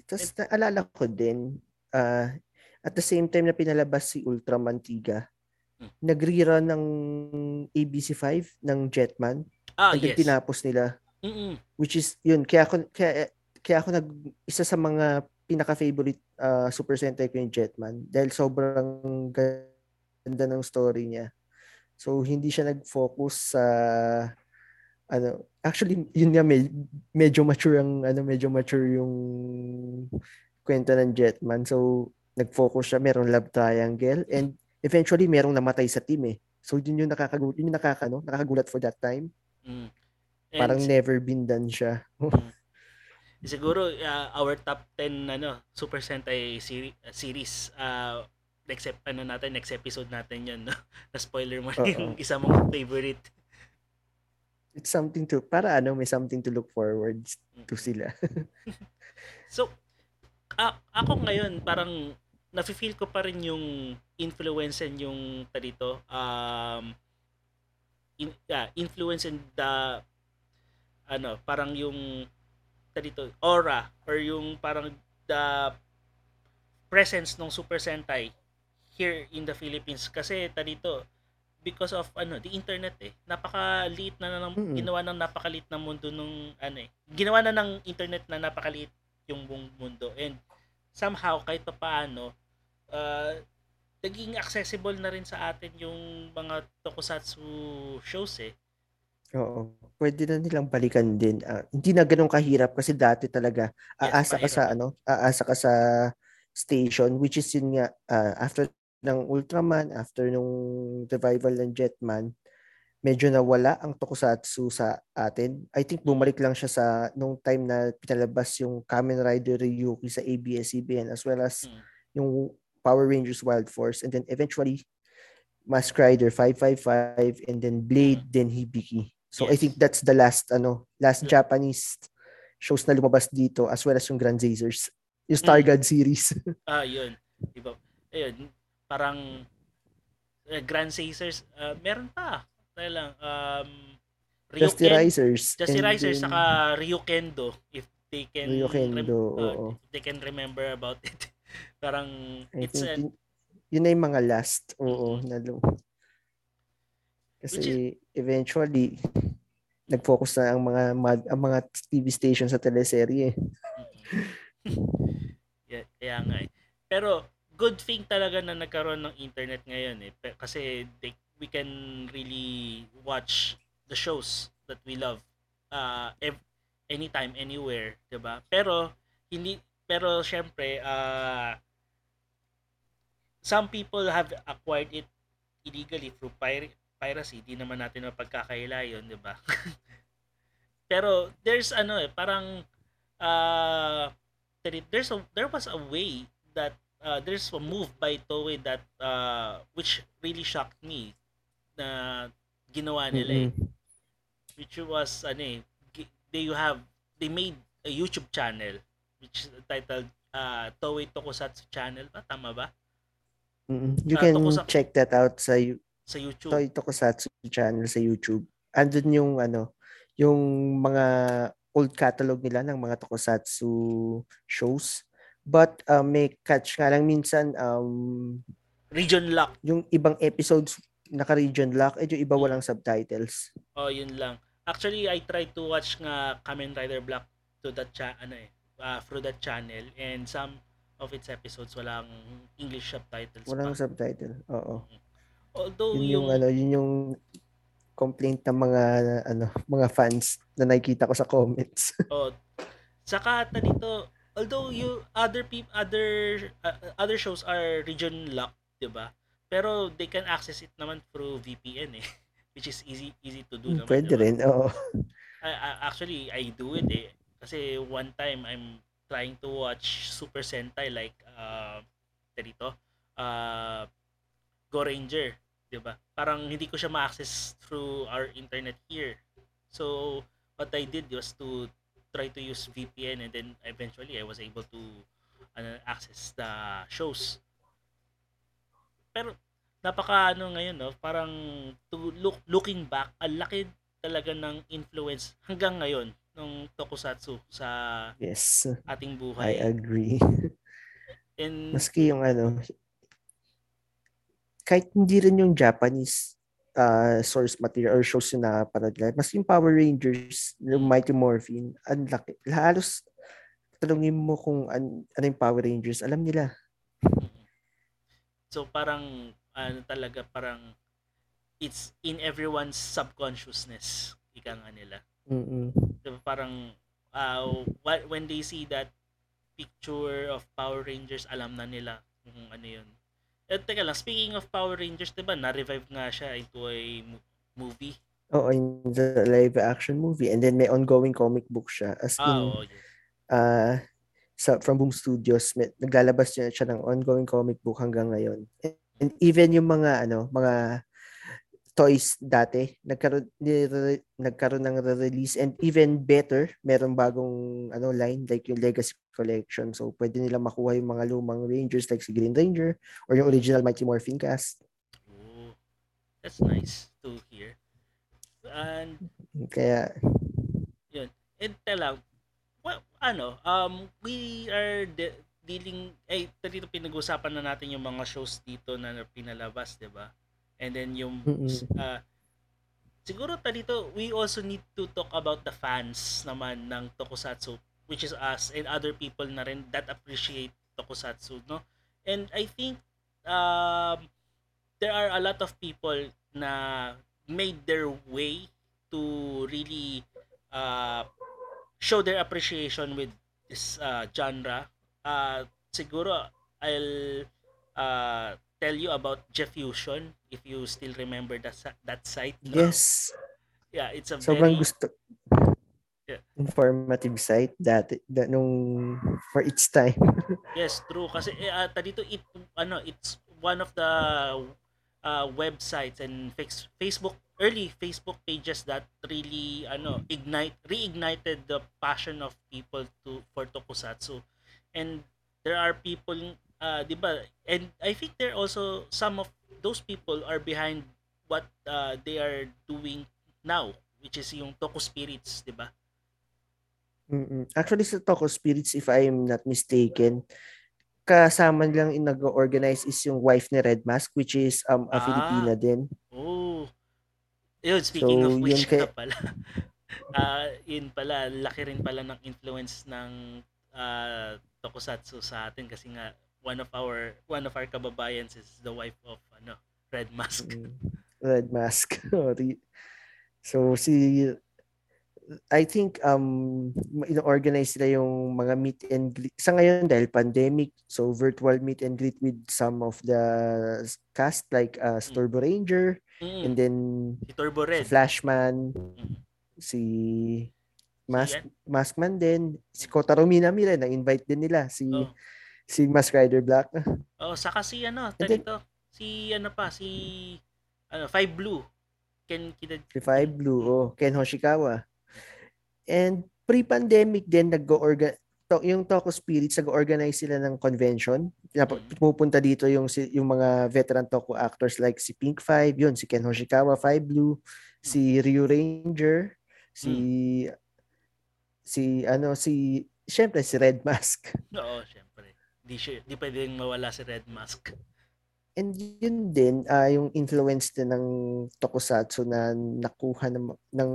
Speaker 2: Tapos naalala ko din, ah, at the same time na pinalabas si Ultraman Tiga,
Speaker 1: Hmm.
Speaker 2: nag-rerun ng ABC5 ng Jetman.
Speaker 1: Ah,
Speaker 2: and
Speaker 1: yes.
Speaker 2: tinapos nila.
Speaker 1: Mm-mm.
Speaker 2: Which is, yun, kaya ako, kaya, kaya ako nag, isa sa mga pinaka-favorite ah, Super Sentai ko yung Jetman. Dahil sobrang ganda ng story niya. So, hindi siya nag-focus sa, ano, actually, yun nga, med- medyo mature ang, ano, medyo mature yung kwento ng Jetman. So, nag-focus siya, merong love triangle, and eventually, merong namatay sa team eh. So, yun yung nakakagulat, yun yung nakaka, ano, nakakagulat for that time.
Speaker 1: Mm. And
Speaker 2: Parang
Speaker 1: si-
Speaker 2: never been done siya.
Speaker 1: siguro ah, our top 10 ano Super Sentai seri- uh, series uh, next ano natin next episode natin 'yon no? [laughs] na spoiler mo yung isa mong favorite
Speaker 2: It's something to, para ano, may something to look forward to sila. [laughs]
Speaker 1: So, a- ako ngayon, parang nafe-feel ko pa rin yung influence and yung talito, um, in, yeah, influence and the, ano, parang yung, talito, aura, or yung parang the presence ng Super Sentai here in the Philippines. Kasi talito, because of ano the internet eh napakaliit na ng
Speaker 2: Mm-mm.
Speaker 1: ginawa ng napakaliit na mundo nung ano eh ginawa na ng internet na napakaliit yung buong mundo and somehow kahit pa paano uh, naging accessible na rin sa atin yung mga tokusatsu shows eh
Speaker 2: Oo. Pwede na nilang balikan din. Ah, hindi na ganun kahirap kasi dati talaga
Speaker 1: Yes,
Speaker 2: aasa ka sa ano, aasa ka sa station which is yun nga ah, after ng Ultraman, after nung revival ng Jetman, medyo nawala ang tokusatsu sa atin. I think bumalik lang siya sa nung time na pinalabas yung Kamen Rider Ryuki sa ABS-CBN as well as
Speaker 1: Mm.
Speaker 2: yung Power Rangers Wild Force and then eventually Mask Rider 555 and then Blade then Hibiki. So I
Speaker 1: Yes.
Speaker 2: think that's the last ano, last
Speaker 1: Yeah.
Speaker 2: Japanese shows na lumabas dito as well as yung Grand Zazers. Yung Star
Speaker 1: Mm.
Speaker 2: God series. [laughs]
Speaker 1: Ah, yun. Diba? Ayun, parang uh, Grand Chasers, uh, meron pa. Tayo lang, um, Ryuken,
Speaker 2: Risers.
Speaker 1: Just
Speaker 2: and
Speaker 1: Risers,
Speaker 2: then
Speaker 1: saka Ryukendo, if they can,
Speaker 2: Ryukendo,
Speaker 1: uh,
Speaker 2: oo.
Speaker 1: if they can remember about it. [laughs] parang,
Speaker 2: I
Speaker 1: it's,
Speaker 2: think
Speaker 1: a,
Speaker 2: yun, na yung mga last. Oo,
Speaker 1: Mhm.
Speaker 2: na lum- Kasi
Speaker 1: Which
Speaker 2: eventually nag-focus na ang mga mag, ang mga TV stations sa teleserye. [laughs]
Speaker 1: yeah, kaya nga eh. Pero, good thing talaga na nagkaroon ng internet ngayon eh. Kasi they, we can really watch the shows that we love uh, ev- anytime, anywhere, 'di ba? Pero, hindi, pero syempre, uh, some people have acquired it illegally through pir- piracy. Di naman natin mapagkakaila yun, 'di ba? [laughs] pero, there's ano eh, parang, uh, there's a, there was a way that uh, there's a move by Toei that uh, which really shocked me na ginawa nila eh.
Speaker 2: Mm-mm.
Speaker 1: which was ano eh they have they made a YouTube channel which is titled uh, Toei Tokusatsu channel ba tama ba.
Speaker 2: You
Speaker 1: Ah,
Speaker 2: can
Speaker 1: Tokusa-
Speaker 2: check that out sa
Speaker 1: sa YouTube
Speaker 2: Toy Tokusatsu channel sa YouTube. Andun yung ano, yung mga old catalog nila ng mga Tokusatsu shows. But uh, may catch nga lang minsan um,
Speaker 1: region lock
Speaker 2: yung ibang episodes naka-region lock, eh yung iba walang subtitles.
Speaker 1: oh yun lang actually I tried to watch nga Kamen Rider Black to that cha ano eh uh, through that channel and some of its episodes walang English subtitles
Speaker 2: Walang
Speaker 1: pa.
Speaker 2: subtitle. Oo.
Speaker 1: although
Speaker 2: Yun yung
Speaker 1: yung,
Speaker 2: ano, yun yung complaint ng mga ano, mga fans na nakikita ko sa comments.
Speaker 1: Oh. Saka ata dito, although you other people other uh, other shows are region locked, 'di ba? Pero they can access it naman through VPN eh, [laughs] which is easy easy to do naman.
Speaker 2: Hmm, Pwede
Speaker 1: diba?
Speaker 2: rin. Oo.
Speaker 1: I, I- actually I do it eh. Kasi one time I'm trying to watch Super Sentai like uh dito uh Go Ranger, 'di ba? Parang hindi ko siya ma-access through our internet here. So what I did was to try to use VPN and then eventually I was able to ano, access the shows. Pero napaka ano ngayon no, parang to look looking back, ang laki talaga ng influence hanggang ngayon ng tokusatsu sa
Speaker 2: Yes.
Speaker 1: ating
Speaker 2: I
Speaker 1: buhay.
Speaker 2: agree.
Speaker 1: And
Speaker 2: Maski yung ano, kahit hindi rin yung Japanese uh, source material or shows yung nakapanood nila, maski yung Power Rangers, yung Mighty Morphin, ang laki. Halos tanungin mo kung an, ano yung Power Rangers, alam nila.
Speaker 1: So parang ano talaga parang it's in everyone's subconsciousness ika nga nila.
Speaker 2: Mm-mm.
Speaker 1: Diba, parang uh, wh- when they see that picture of Power Rangers alam na nila kung ano yun. Eh, teka lang, speaking of Power Rangers, diba, na-revive nga siya into a mo- movie.
Speaker 2: Oo, in the live action movie. And then may ongoing comic book siya. As
Speaker 1: Ah,
Speaker 2: in,
Speaker 1: yun.
Speaker 2: uh, sa, from Boom Studios, may, naglalabas niya siya ng ongoing comic book hanggang ngayon. And even yung mga, ano, mga toys dati, nagkaroon, nire- nagkaroon ng release and even better, meron bagong ano line like yung Legacy Collection. So, pwede nila makuha yung mga lumang Rangers like si Green Ranger or yung original Mighty Morphin cast.
Speaker 1: Oh, that's nice to hear. And
Speaker 2: Kaya,
Speaker 1: And lang, well, ano, um, we are de- dealing, eh, dito pinag-usapan na natin yung mga shows dito na pinalabas, di ba? And then yung, uh, siguro ta dito, we also need to talk about the fans naman ng Tokusatsu, which is us and other people na rin that appreciate Tokusatsu, no? And I think, um, there are a lot of people na made their way to really uh, show their appreciation with this uh, genre. Uh, siguro, I'll uh, tell you about Jeffusion if you still remember that that site. No?
Speaker 2: Yes.
Speaker 1: Yeah, it's a
Speaker 2: Sobrang
Speaker 1: very
Speaker 2: gusto
Speaker 1: Yeah.
Speaker 2: informative site dati da, nung for its time. [laughs]
Speaker 1: Yes, true kasi uh, dito it ano, it's one of the uh, websites and Facebook early Facebook pages that really ano ignite reignited the passion of people to for tokusatsu and there are people uh, 'di ba and I think there also some of those people are behind what uh, they are doing now which is yung Toku Spirits 'di ba
Speaker 2: Mm-mm. Actually, sa Toko Spirits, if I'm not mistaken, kasama lang in nag-organize is yung wife ni Red Mask, which is um, a
Speaker 1: Ah.
Speaker 2: Filipina din.
Speaker 1: Oh. Yun, speaking
Speaker 2: So,
Speaker 1: of which
Speaker 2: yun kay- [laughs]
Speaker 1: pala. ah yun pala, laki rin pala ng influence ng ah, tokusatsu sa atin kasi nga one of our one of our kababayans is the wife of ano Red Mask.
Speaker 2: Mm. Red Mask. [laughs] Re- so, si I think um ino-organize nila yung mga meet and greet. Sa ngayon dahil pandemic, so virtual meet and greet with some of the cast like uh, Storbo Ranger
Speaker 1: Mm,
Speaker 2: and then
Speaker 1: si Turbo
Speaker 2: si
Speaker 1: Red.
Speaker 2: Flashman,
Speaker 1: Mm.
Speaker 2: si Mask? Maskman din, si Kotaro Minami rin, na-invite din nila si
Speaker 1: Oh.
Speaker 2: Si Mask Rider Black.
Speaker 1: Oh, saka si ano,
Speaker 2: then-
Speaker 1: dito, si ano pa, si ano, Five Blue. Ken Kida
Speaker 2: Si Five Blue, oh, Ken Hoshikawa. And pre-pandemic din nag-organ to, yung Toko Spirits nag-organize sila ng convention. Pumupunta dito yung si- yung mga veteran Toko actors like si Pink Five, yun si Ken Hoshikawa, Five Blue, si Ryu Ranger, si si ano si syempre si Red Mask.
Speaker 1: Oo, syempre. Di siya, di pwedeng mawala si Red Mask.
Speaker 2: And yun din, ah yung influence din ng tokusatsu na nakuha ng, ng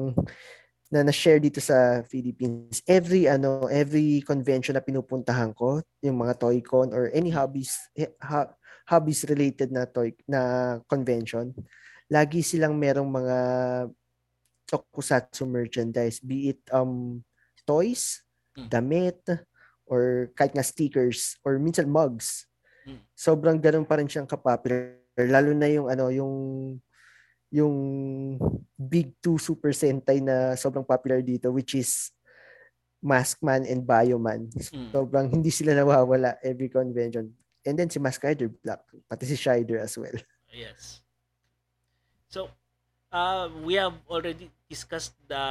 Speaker 2: na na-share dito sa Philippines. Every ano, every convention na pinupuntahan ko, yung mga Toy-Con or any hobbies eh, ha- hobbies related na toy na convention, lagi silang merong mga tokusatsu merchandise, be it um toys,
Speaker 1: Mm.
Speaker 2: damit, or kahit nga stickers or minsan mugs
Speaker 1: Mm.
Speaker 2: sobrang ganun pa rin siyang kapopular lalo na yung ano yung yung big two super sentai na sobrang popular dito which is Maskman and Bioman.
Speaker 1: Mm.
Speaker 2: Sobrang hindi sila nawawala every convention. And then si Mask Rider Black, pati si Shider as well.
Speaker 1: Yes. So, uh, we have already discussed the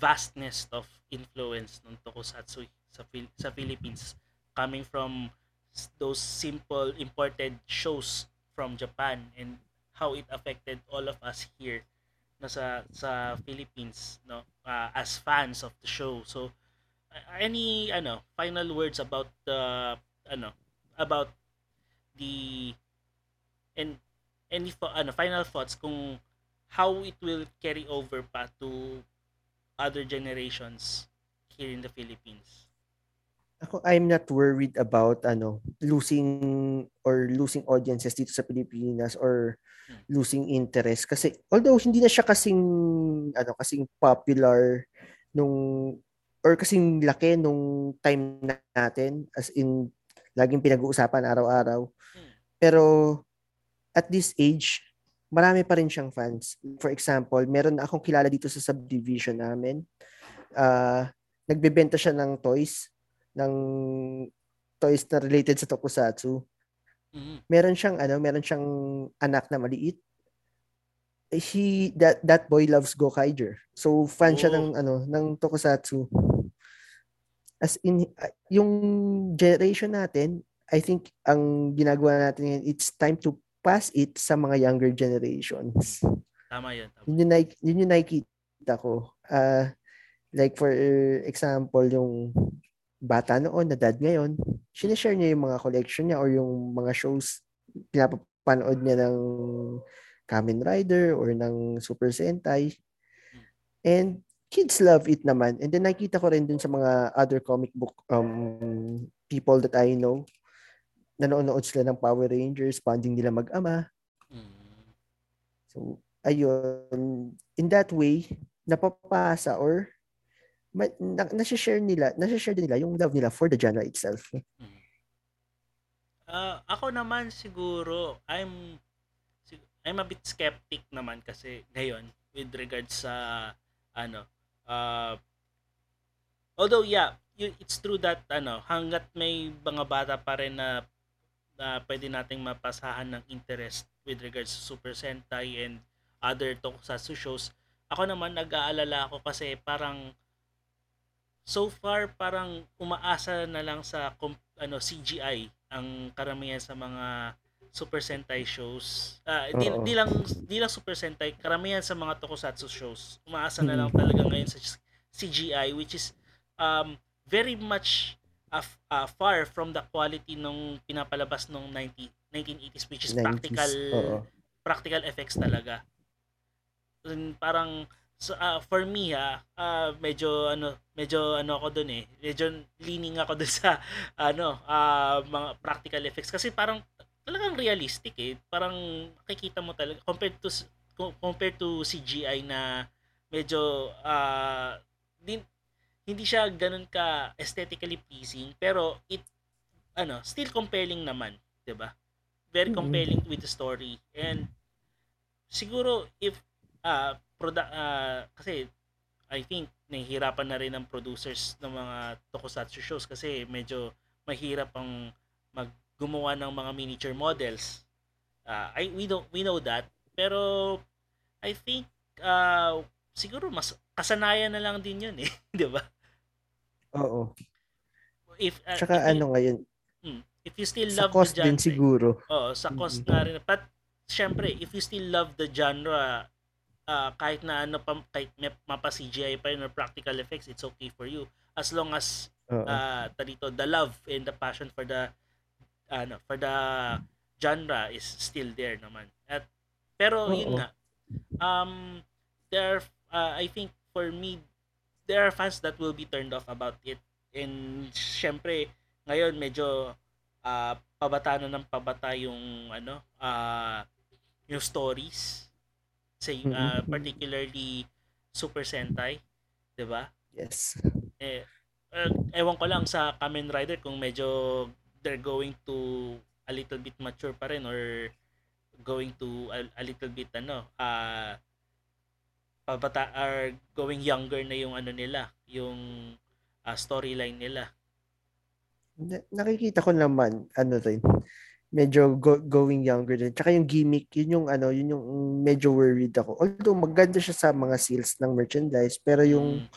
Speaker 1: vastness of influence ng tokusatsu sa, sa Philippines coming from those simple imported shows from Japan and how it affected all of us here no, sa, sa Philippines no uh, as fans of the show. So, any ano final words about the ano about the and any ano final thoughts kung how it will carry over pa to other generations here in the Philippines.
Speaker 2: Ako, I'm not worried about ano losing or losing audiences dito sa Pilipinas or
Speaker 1: Hmm.
Speaker 2: losing interest. Kasi although hindi na siya kasing ano kasing popular nung or kasing laki nung time natin as in laging pinag-uusapan araw-araw.
Speaker 1: Hmm.
Speaker 2: pero at this age marami pa rin siyang fans. For example meron na akong kilala dito sa subdivision namin. Ah nagbebenta siya ng toys ng toys na related sa tokusatsu.
Speaker 1: Mhm.
Speaker 2: Meron siyang ano, meron siyang anak na maliit. He that that boy loves Gokaiger. So fan siya
Speaker 1: Oh.
Speaker 2: ng ano, ng tokusatsu. As in uh, yung generation natin, I think ang ginagawa natin ngayon, it's time to pass it sa mga younger generations.
Speaker 1: Tama 'yun. Tama.
Speaker 2: Yun yung, yun yung nakikita ko. Ah, like for example, yung bata noon na dad ngayon, sinishare niya yung mga collection niya or yung mga shows pinapanood niya ng Kamen Rider or ng Super Sentai. And kids love it naman. And then nakita ko rin dun sa mga other comic book um people that I know, nanonood sila ng Power Rangers, bonding nila mag-ama.
Speaker 1: Mm.
Speaker 2: So, ayun, in that way, napapasa or ma, na, nasi-share nila, nasi-share din nila yung love nila for the genre itself.
Speaker 1: Mm. Ah, ako naman siguro, I'm I'm a bit skeptic naman kasi ngayon with regards sa ano, uh, although yeah, it's true that ano, hanggat may mga bata pa rin na na pwede nating mapasahan ng interest with regards to Super Sentai and other tokusatsu shows. Ako naman nag-aalala ako kasi parang so far parang umaasa na lang sa ano CGI ang karamihan sa mga Super Sentai shows. Ah, di, di lang di lang Super Sentai, karamihan sa mga tokusatsu shows. Umaasa na lang
Speaker 2: Mm.
Speaker 1: talaga ngayon sa CGI which is um very much uh, uh, far from the quality nung pinapalabas nung 90 1980s which is
Speaker 2: 90s.
Speaker 1: practical
Speaker 2: Oo.
Speaker 1: practical effects talaga. Yun, parang so, ah, for me ha, ah, medyo ano, medyo ano ako doon eh. Medyo leaning ako [laughs] doon sa ano, ah, mga practical effects kasi parang talagang realistic eh. Parang makikita mo talaga compared to compared to CGI na medyo ah, din, hindi siya ganun ka aesthetically pleasing pero it ano, still compelling naman, 'di ba? Very
Speaker 2: Mm.
Speaker 1: compelling with the story and siguro if ah product ah, kasi I think nahihirapan na rin ang producers ng mga tokusatsu shows kasi medyo mahirap ang mag gumawa ng mga miniature models. Ah, I we don't we know that pero I think ah siguro mas kasanayan na lang din 'yun eh, [laughs] 'di ba?
Speaker 2: Oo.
Speaker 1: If ah,
Speaker 2: Tsaka
Speaker 1: if
Speaker 2: ano ngayon,
Speaker 1: mm, if you still
Speaker 2: sa
Speaker 1: love
Speaker 2: cost
Speaker 1: the
Speaker 2: din
Speaker 1: genre,
Speaker 2: siguro.
Speaker 1: Oo, sa cost
Speaker 2: Mm.
Speaker 1: nga rin. But, syempre, if you still love the genre, ah, kahit na ano pa, kahit may mapa CGI pa yun or practical effects, it's okay for you. As long as,
Speaker 2: Oo.
Speaker 1: uh, dito, the love and the passion for the, ano, for the genre is still there naman. At, pero, yun
Speaker 2: Oo.
Speaker 1: nga, um, there, uh, I think, for me, there are fans that will be turned off about it. And, syempre, ngayon, medyo, ah pabata na ng pabata yung ano ah yung stories sa ah,
Speaker 2: Mhm.
Speaker 1: particularly Super Sentai 'di ba
Speaker 2: Yes.
Speaker 1: eh eh, ewan ko lang sa Kamen Rider kung medyo they're going to a little bit mature pa rin or going to a, a little bit ano ah pabata are going younger na yung ano nila yung ah, storyline nila
Speaker 2: Na- nakikita ko naman, ano rin, medyo go- going younger din. Tsaka yung gimmick, yun yung ano, yun yung medyo worried ako. Although maganda siya sa mga sales ng merchandise, pero yung
Speaker 1: Mm.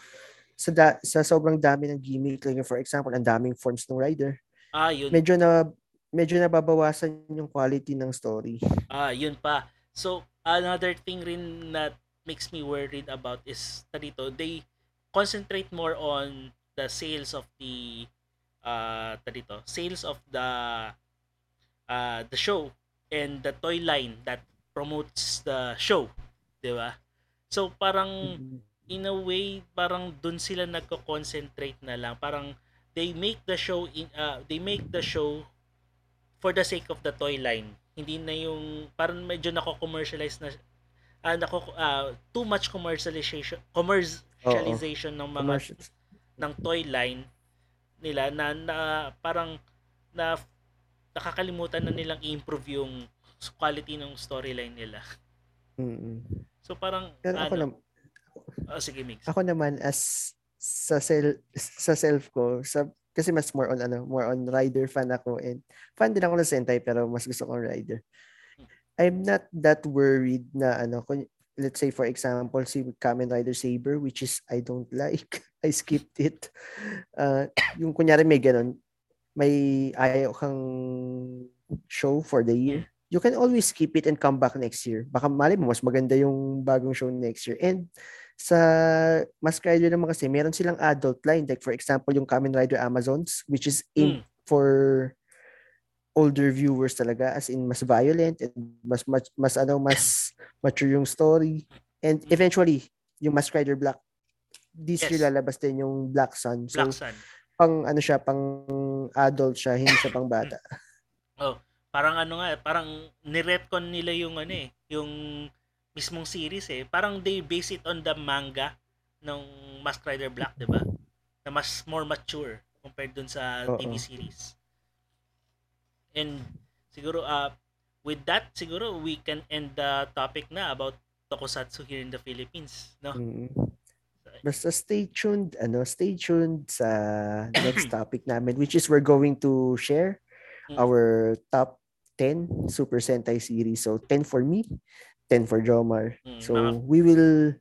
Speaker 2: sa da- sa sobrang dami ng gimmick, like for example, ang daming forms ng rider,
Speaker 1: ah yun
Speaker 2: medyo na medyo nababawasan yung quality ng story.
Speaker 1: Ah, yun pa. So, another thing rin that makes me worried about is dito, they concentrate more on the sales of the uh dito, sales of the uh the show and the toy line that promotes the show, 'di ba? So parang in a way parang dun sila nagko-concentrate na lang. Parang they make the show in uh, they make the show for the sake of the toy line. Hindi na yung parang medyo nako-commercialize na ah nako ah, too much commercialization commercialization ng mga ng toy line nila na, na parang na nakakalimutan na nilang i-improve yung quality ng storyline nila.
Speaker 2: Mm-mm.
Speaker 1: So parang
Speaker 2: Pero ako
Speaker 1: ano,
Speaker 2: nam
Speaker 1: oh, sige mix.
Speaker 2: ako naman as sa sel sa self ko sa kasi mas more on ano more on rider fan ako and fan din ako ng Sentai pero mas gusto ko rider I'm not that worried na ano kung let's say for example si Kamen Rider Saber which is I don't [laughs] like I skipped it uh, yung kunyari may ganun may ayaw kang show for the year you can always skip it and come back next year baka mali mo mas maganda yung bagong show next year and sa Mask Rider naman kasi, meron silang adult line. Like for example, yung Kamen Rider Amazons, which is aimed
Speaker 1: Mm.
Speaker 2: for older viewers talaga as in mas violent and mas mas, mas ano mas [coughs] mature yung story and
Speaker 1: Mm.
Speaker 2: eventually yung Mask Rider Black this
Speaker 1: Yes.
Speaker 2: year lalabas din yung Black Sun so
Speaker 1: Black Sun.
Speaker 2: Pang ano siya pang adult siya hindi siya pang bata [coughs]
Speaker 1: Oh, parang ano nga, parang niretcon nila yung ano eh, yung mismong series eh. Parang they base it on the manga ng Mask Rider Black, 'di ba? Na mas more mature compared dun sa
Speaker 2: Oo.
Speaker 1: TV series. And siguro uh, with that siguro we can end the topic na about tokusatsu here in the Philippines, no?
Speaker 2: Mm. Basta stay tuned, ano, stay tuned sa next [clears throat] topic namin which is we're going to share
Speaker 1: Mm.
Speaker 2: our top 10 Super Sentai series. So 10 for me, 10 for Jomar.
Speaker 1: Mm,
Speaker 2: So we will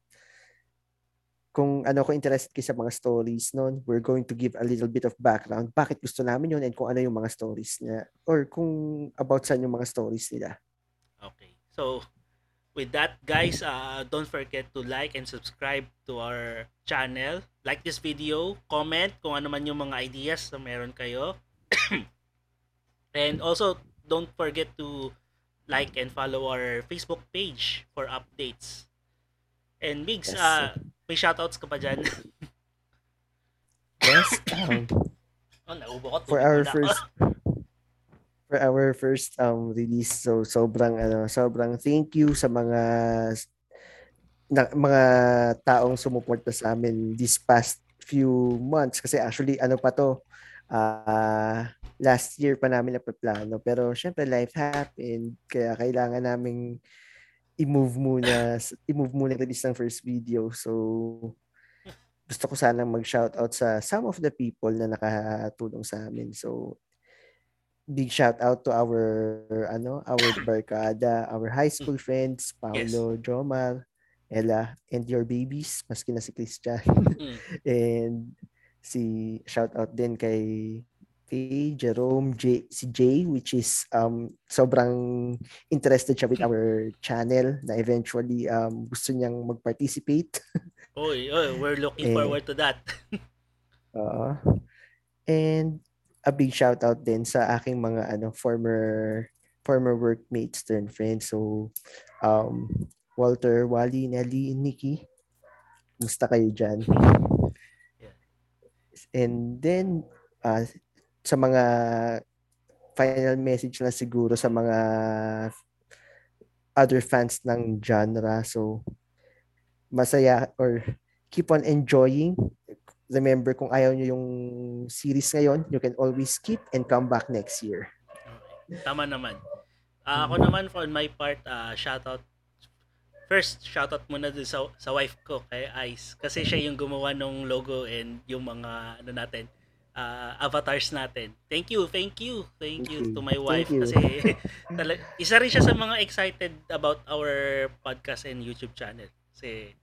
Speaker 2: kung ano ko interested kayo sa mga stories noon, we're going to give a little bit of background. Bakit gusto namin yun and kung ano yung mga stories niya or kung about saan yung mga stories nila.
Speaker 1: Okay. So, with that, guys, uh, don't forget to like and subscribe to our channel. Like this video, comment kung ano man yung mga ideas na meron kayo. [coughs] and also, don't forget to like and follow our Facebook page for updates. And Migs,
Speaker 2: Yes.
Speaker 1: uh, may shoutouts ka pa dyan?
Speaker 2: Yes. um, [coughs]
Speaker 1: oh, naubo ko.
Speaker 2: for our first for our first um release. So sobrang ano sobrang thank you sa mga na, mga taong sumuporta sa amin this past few months. Kasi actually ano pa to ah last year pa namin napaplano. Pero syempre life happened. Kaya kailangan naming i-move muna i-move muna release ng first video. So gusto ko sanang mag-shoutout sa some of the people na nakatulong sa amin. So, big shout out to our ano, our [coughs] barkada, our high school friends, Paolo, Jomar, Ella, and your babies, maski na si Christian.
Speaker 1: Mm. [laughs]
Speaker 2: and si shout out din kay kay Jerome J, si Jay which is um sobrang interested siya with our channel na eventually um gusto niyang mag-participate
Speaker 1: Oy, oy, we're looking [laughs]
Speaker 2: Eh.
Speaker 1: forward to that. [laughs]
Speaker 2: Oo. And a big shout out din sa aking mga ano former former workmates turn friends. So um Walter, Wally, Nelly, and Nikki. Musta kayo dyan?
Speaker 1: Yeah.
Speaker 2: And then uh, sa mga final message na siguro sa mga other fans ng genre. So masaya or keep on enjoying remember kung ayaw nyo yung series ngayon, you can always skip and come back next year.
Speaker 1: Tama naman. Ah, ako naman for my part, uh, shoutout First, shoutout muna dun sa, sa wife ko, kay Ice. Kasi siya yung gumawa ng logo and yung mga, ano natin, ah, avatars natin. Thank you, thank you, thank
Speaker 2: Thank
Speaker 1: you
Speaker 2: you.
Speaker 1: to my wife.
Speaker 2: Thank.
Speaker 1: Kasi, [laughs] talag, isa rin siya sa mga excited about our podcast and YouTube channel. Kasi,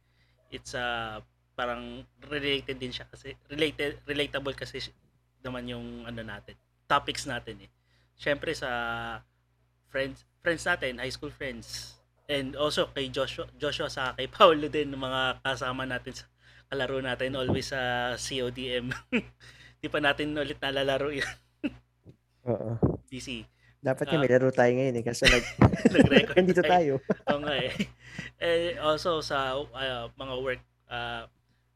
Speaker 1: it's uh, parang related din siya kasi related relatable kasi si- naman yung ano natin topics natin eh. Syempre sa friends friends natin high school friends. And also kay Joshua Joshua sa kay [laughs] Paulo din ng mga kasama natin sa kalaro natin always sa CODM [laughs] di pa natin ulit nalalaro yun. [laughs]
Speaker 2: Oo.
Speaker 1: DC
Speaker 2: Dapat nga may laro tayo ngayon eh kasi nag
Speaker 1: nag-record
Speaker 2: nandito
Speaker 1: tayo. Oo nga eh. eh also sa uh, mga work uh,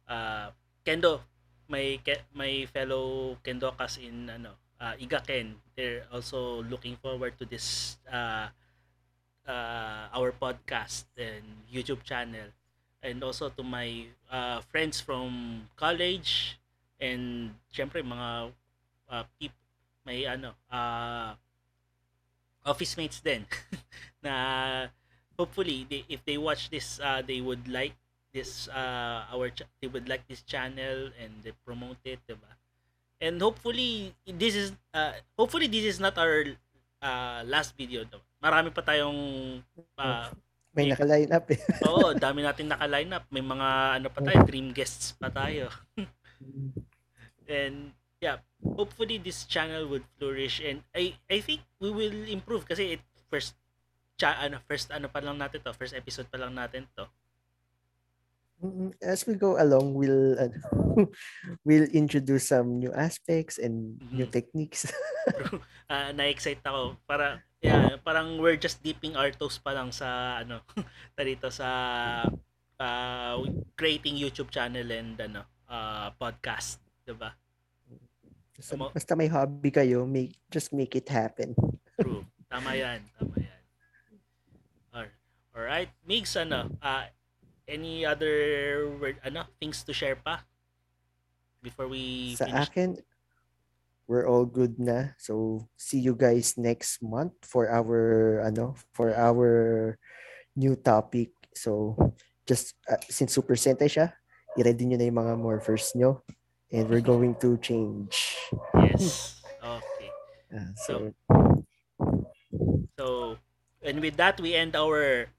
Speaker 1: uh, kendo. May ke- may fellow kendokas in ano uh, Igaken they're also looking forward to this uh, uh, our podcast and YouTube channel. And also to my uh, friends from college and syempre mga uh, peop may ano uh, office mates din. [laughs] Na hopefully they, if they watch this uh, they would like this uh, our ch- they would like this channel and they promote it diba and hopefully this is uh, hopefully this is not our uh, last video no? marami pa tayong uh,
Speaker 2: May naka-line up. Eh. [laughs]
Speaker 1: oo dami natin naka-line up. May mga ano pa tayo dream guests pa tayo. [laughs] And yeah hopefully this channel would flourish. And I I think we will improve kasi it first cha ano first ano pa lang natin to first episode pa lang natin to
Speaker 2: As we go along, we'll ano, [laughs] we'll introduce some new aspects and new
Speaker 1: Mhm.
Speaker 2: techniques. [laughs] [laughs]
Speaker 1: Ah, na-excite ako para yeah parang we're just dipping our toes pa lang sa ano dito sa uh, creating YouTube channel and ano uh, podcast diba
Speaker 2: Basta,
Speaker 1: Tama.
Speaker 2: basta may hobby kayo, make just make it happen.
Speaker 1: True. Tama yan. Tama yan. Alright. Alright. Migs, ano, uh, any other word, ano, things to share pa? Before we
Speaker 2: Sa
Speaker 1: finish?
Speaker 2: akin, we're all good na. So see you guys next month for our ano for our new topic. So just uh, since Super Sentai siya, i-ready nyo na yung mga morphers nyo. And we're going to change.
Speaker 1: Yes. Okay.
Speaker 2: Uh,
Speaker 1: So,
Speaker 2: so,
Speaker 1: So, and with that, we end our.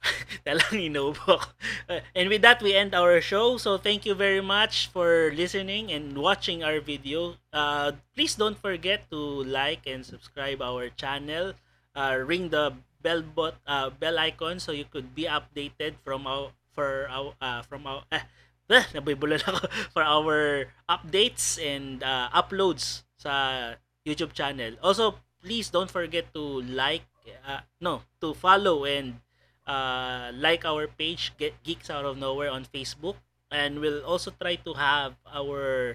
Speaker 1: [laughs] Talang inubo ako. Uh, And with that, we end our show. So, thank you very much for listening and watching our video. Uh, please don't forget to like and subscribe our channel. Uh, ring the bell bot, uh, bell icon so you could be updated from our for our uh, from our eh, [laughs] eh ako [laughs] for our updates and uh, uploads sa YouTube channel. Also, please don't forget to like, uh, no, to follow and uh, like our page, Get Geeks Out of Nowhere on Facebook. And we'll also try to have our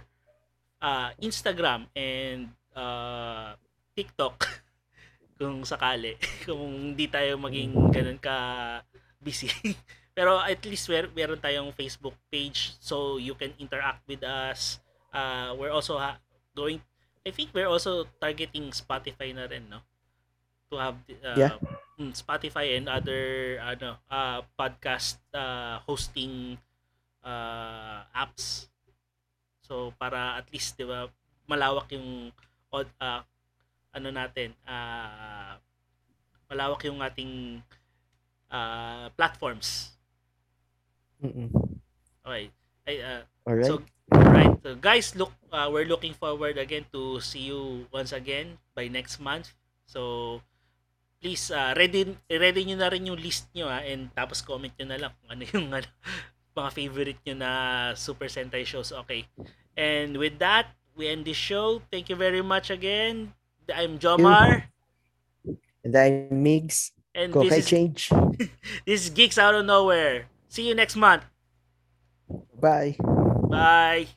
Speaker 1: uh, Instagram and uh, TikTok [laughs] kung sakali. [laughs] kung hindi tayo maging ganun ka busy. [laughs] Pero at least mer- meron tayong Facebook page so you can interact with us. Uh, we're also ha- going I think we're also targeting Spotify na rin, no? To have uh,
Speaker 2: Yeah.
Speaker 1: mm, Spotify and other ano uh, podcast uh, hosting uh, apps. So para at least 'di ba malawak yung uh, ano natin uh, malawak yung ating uh, platforms.
Speaker 2: mm-mm.
Speaker 1: Okay. Ay, uh,
Speaker 2: Alright.
Speaker 1: So, right. So, guys, look, uh, we're looking forward again to see you once again by next month. So, please, uh, ready, ready nyo na rin yung list nyo, ha, and tapos comment nyo na lang kung ano yung ano, [laughs] mga favorite nyo na Super Sentai shows. Okay. And with that, we end this show. Thank you very much again. I'm Jomar.
Speaker 2: and then Migs,
Speaker 1: And
Speaker 2: go
Speaker 1: this is,
Speaker 2: change. [laughs]
Speaker 1: this is Geeks Out of Nowhere. See you next month.
Speaker 2: Bye.
Speaker 1: Bye.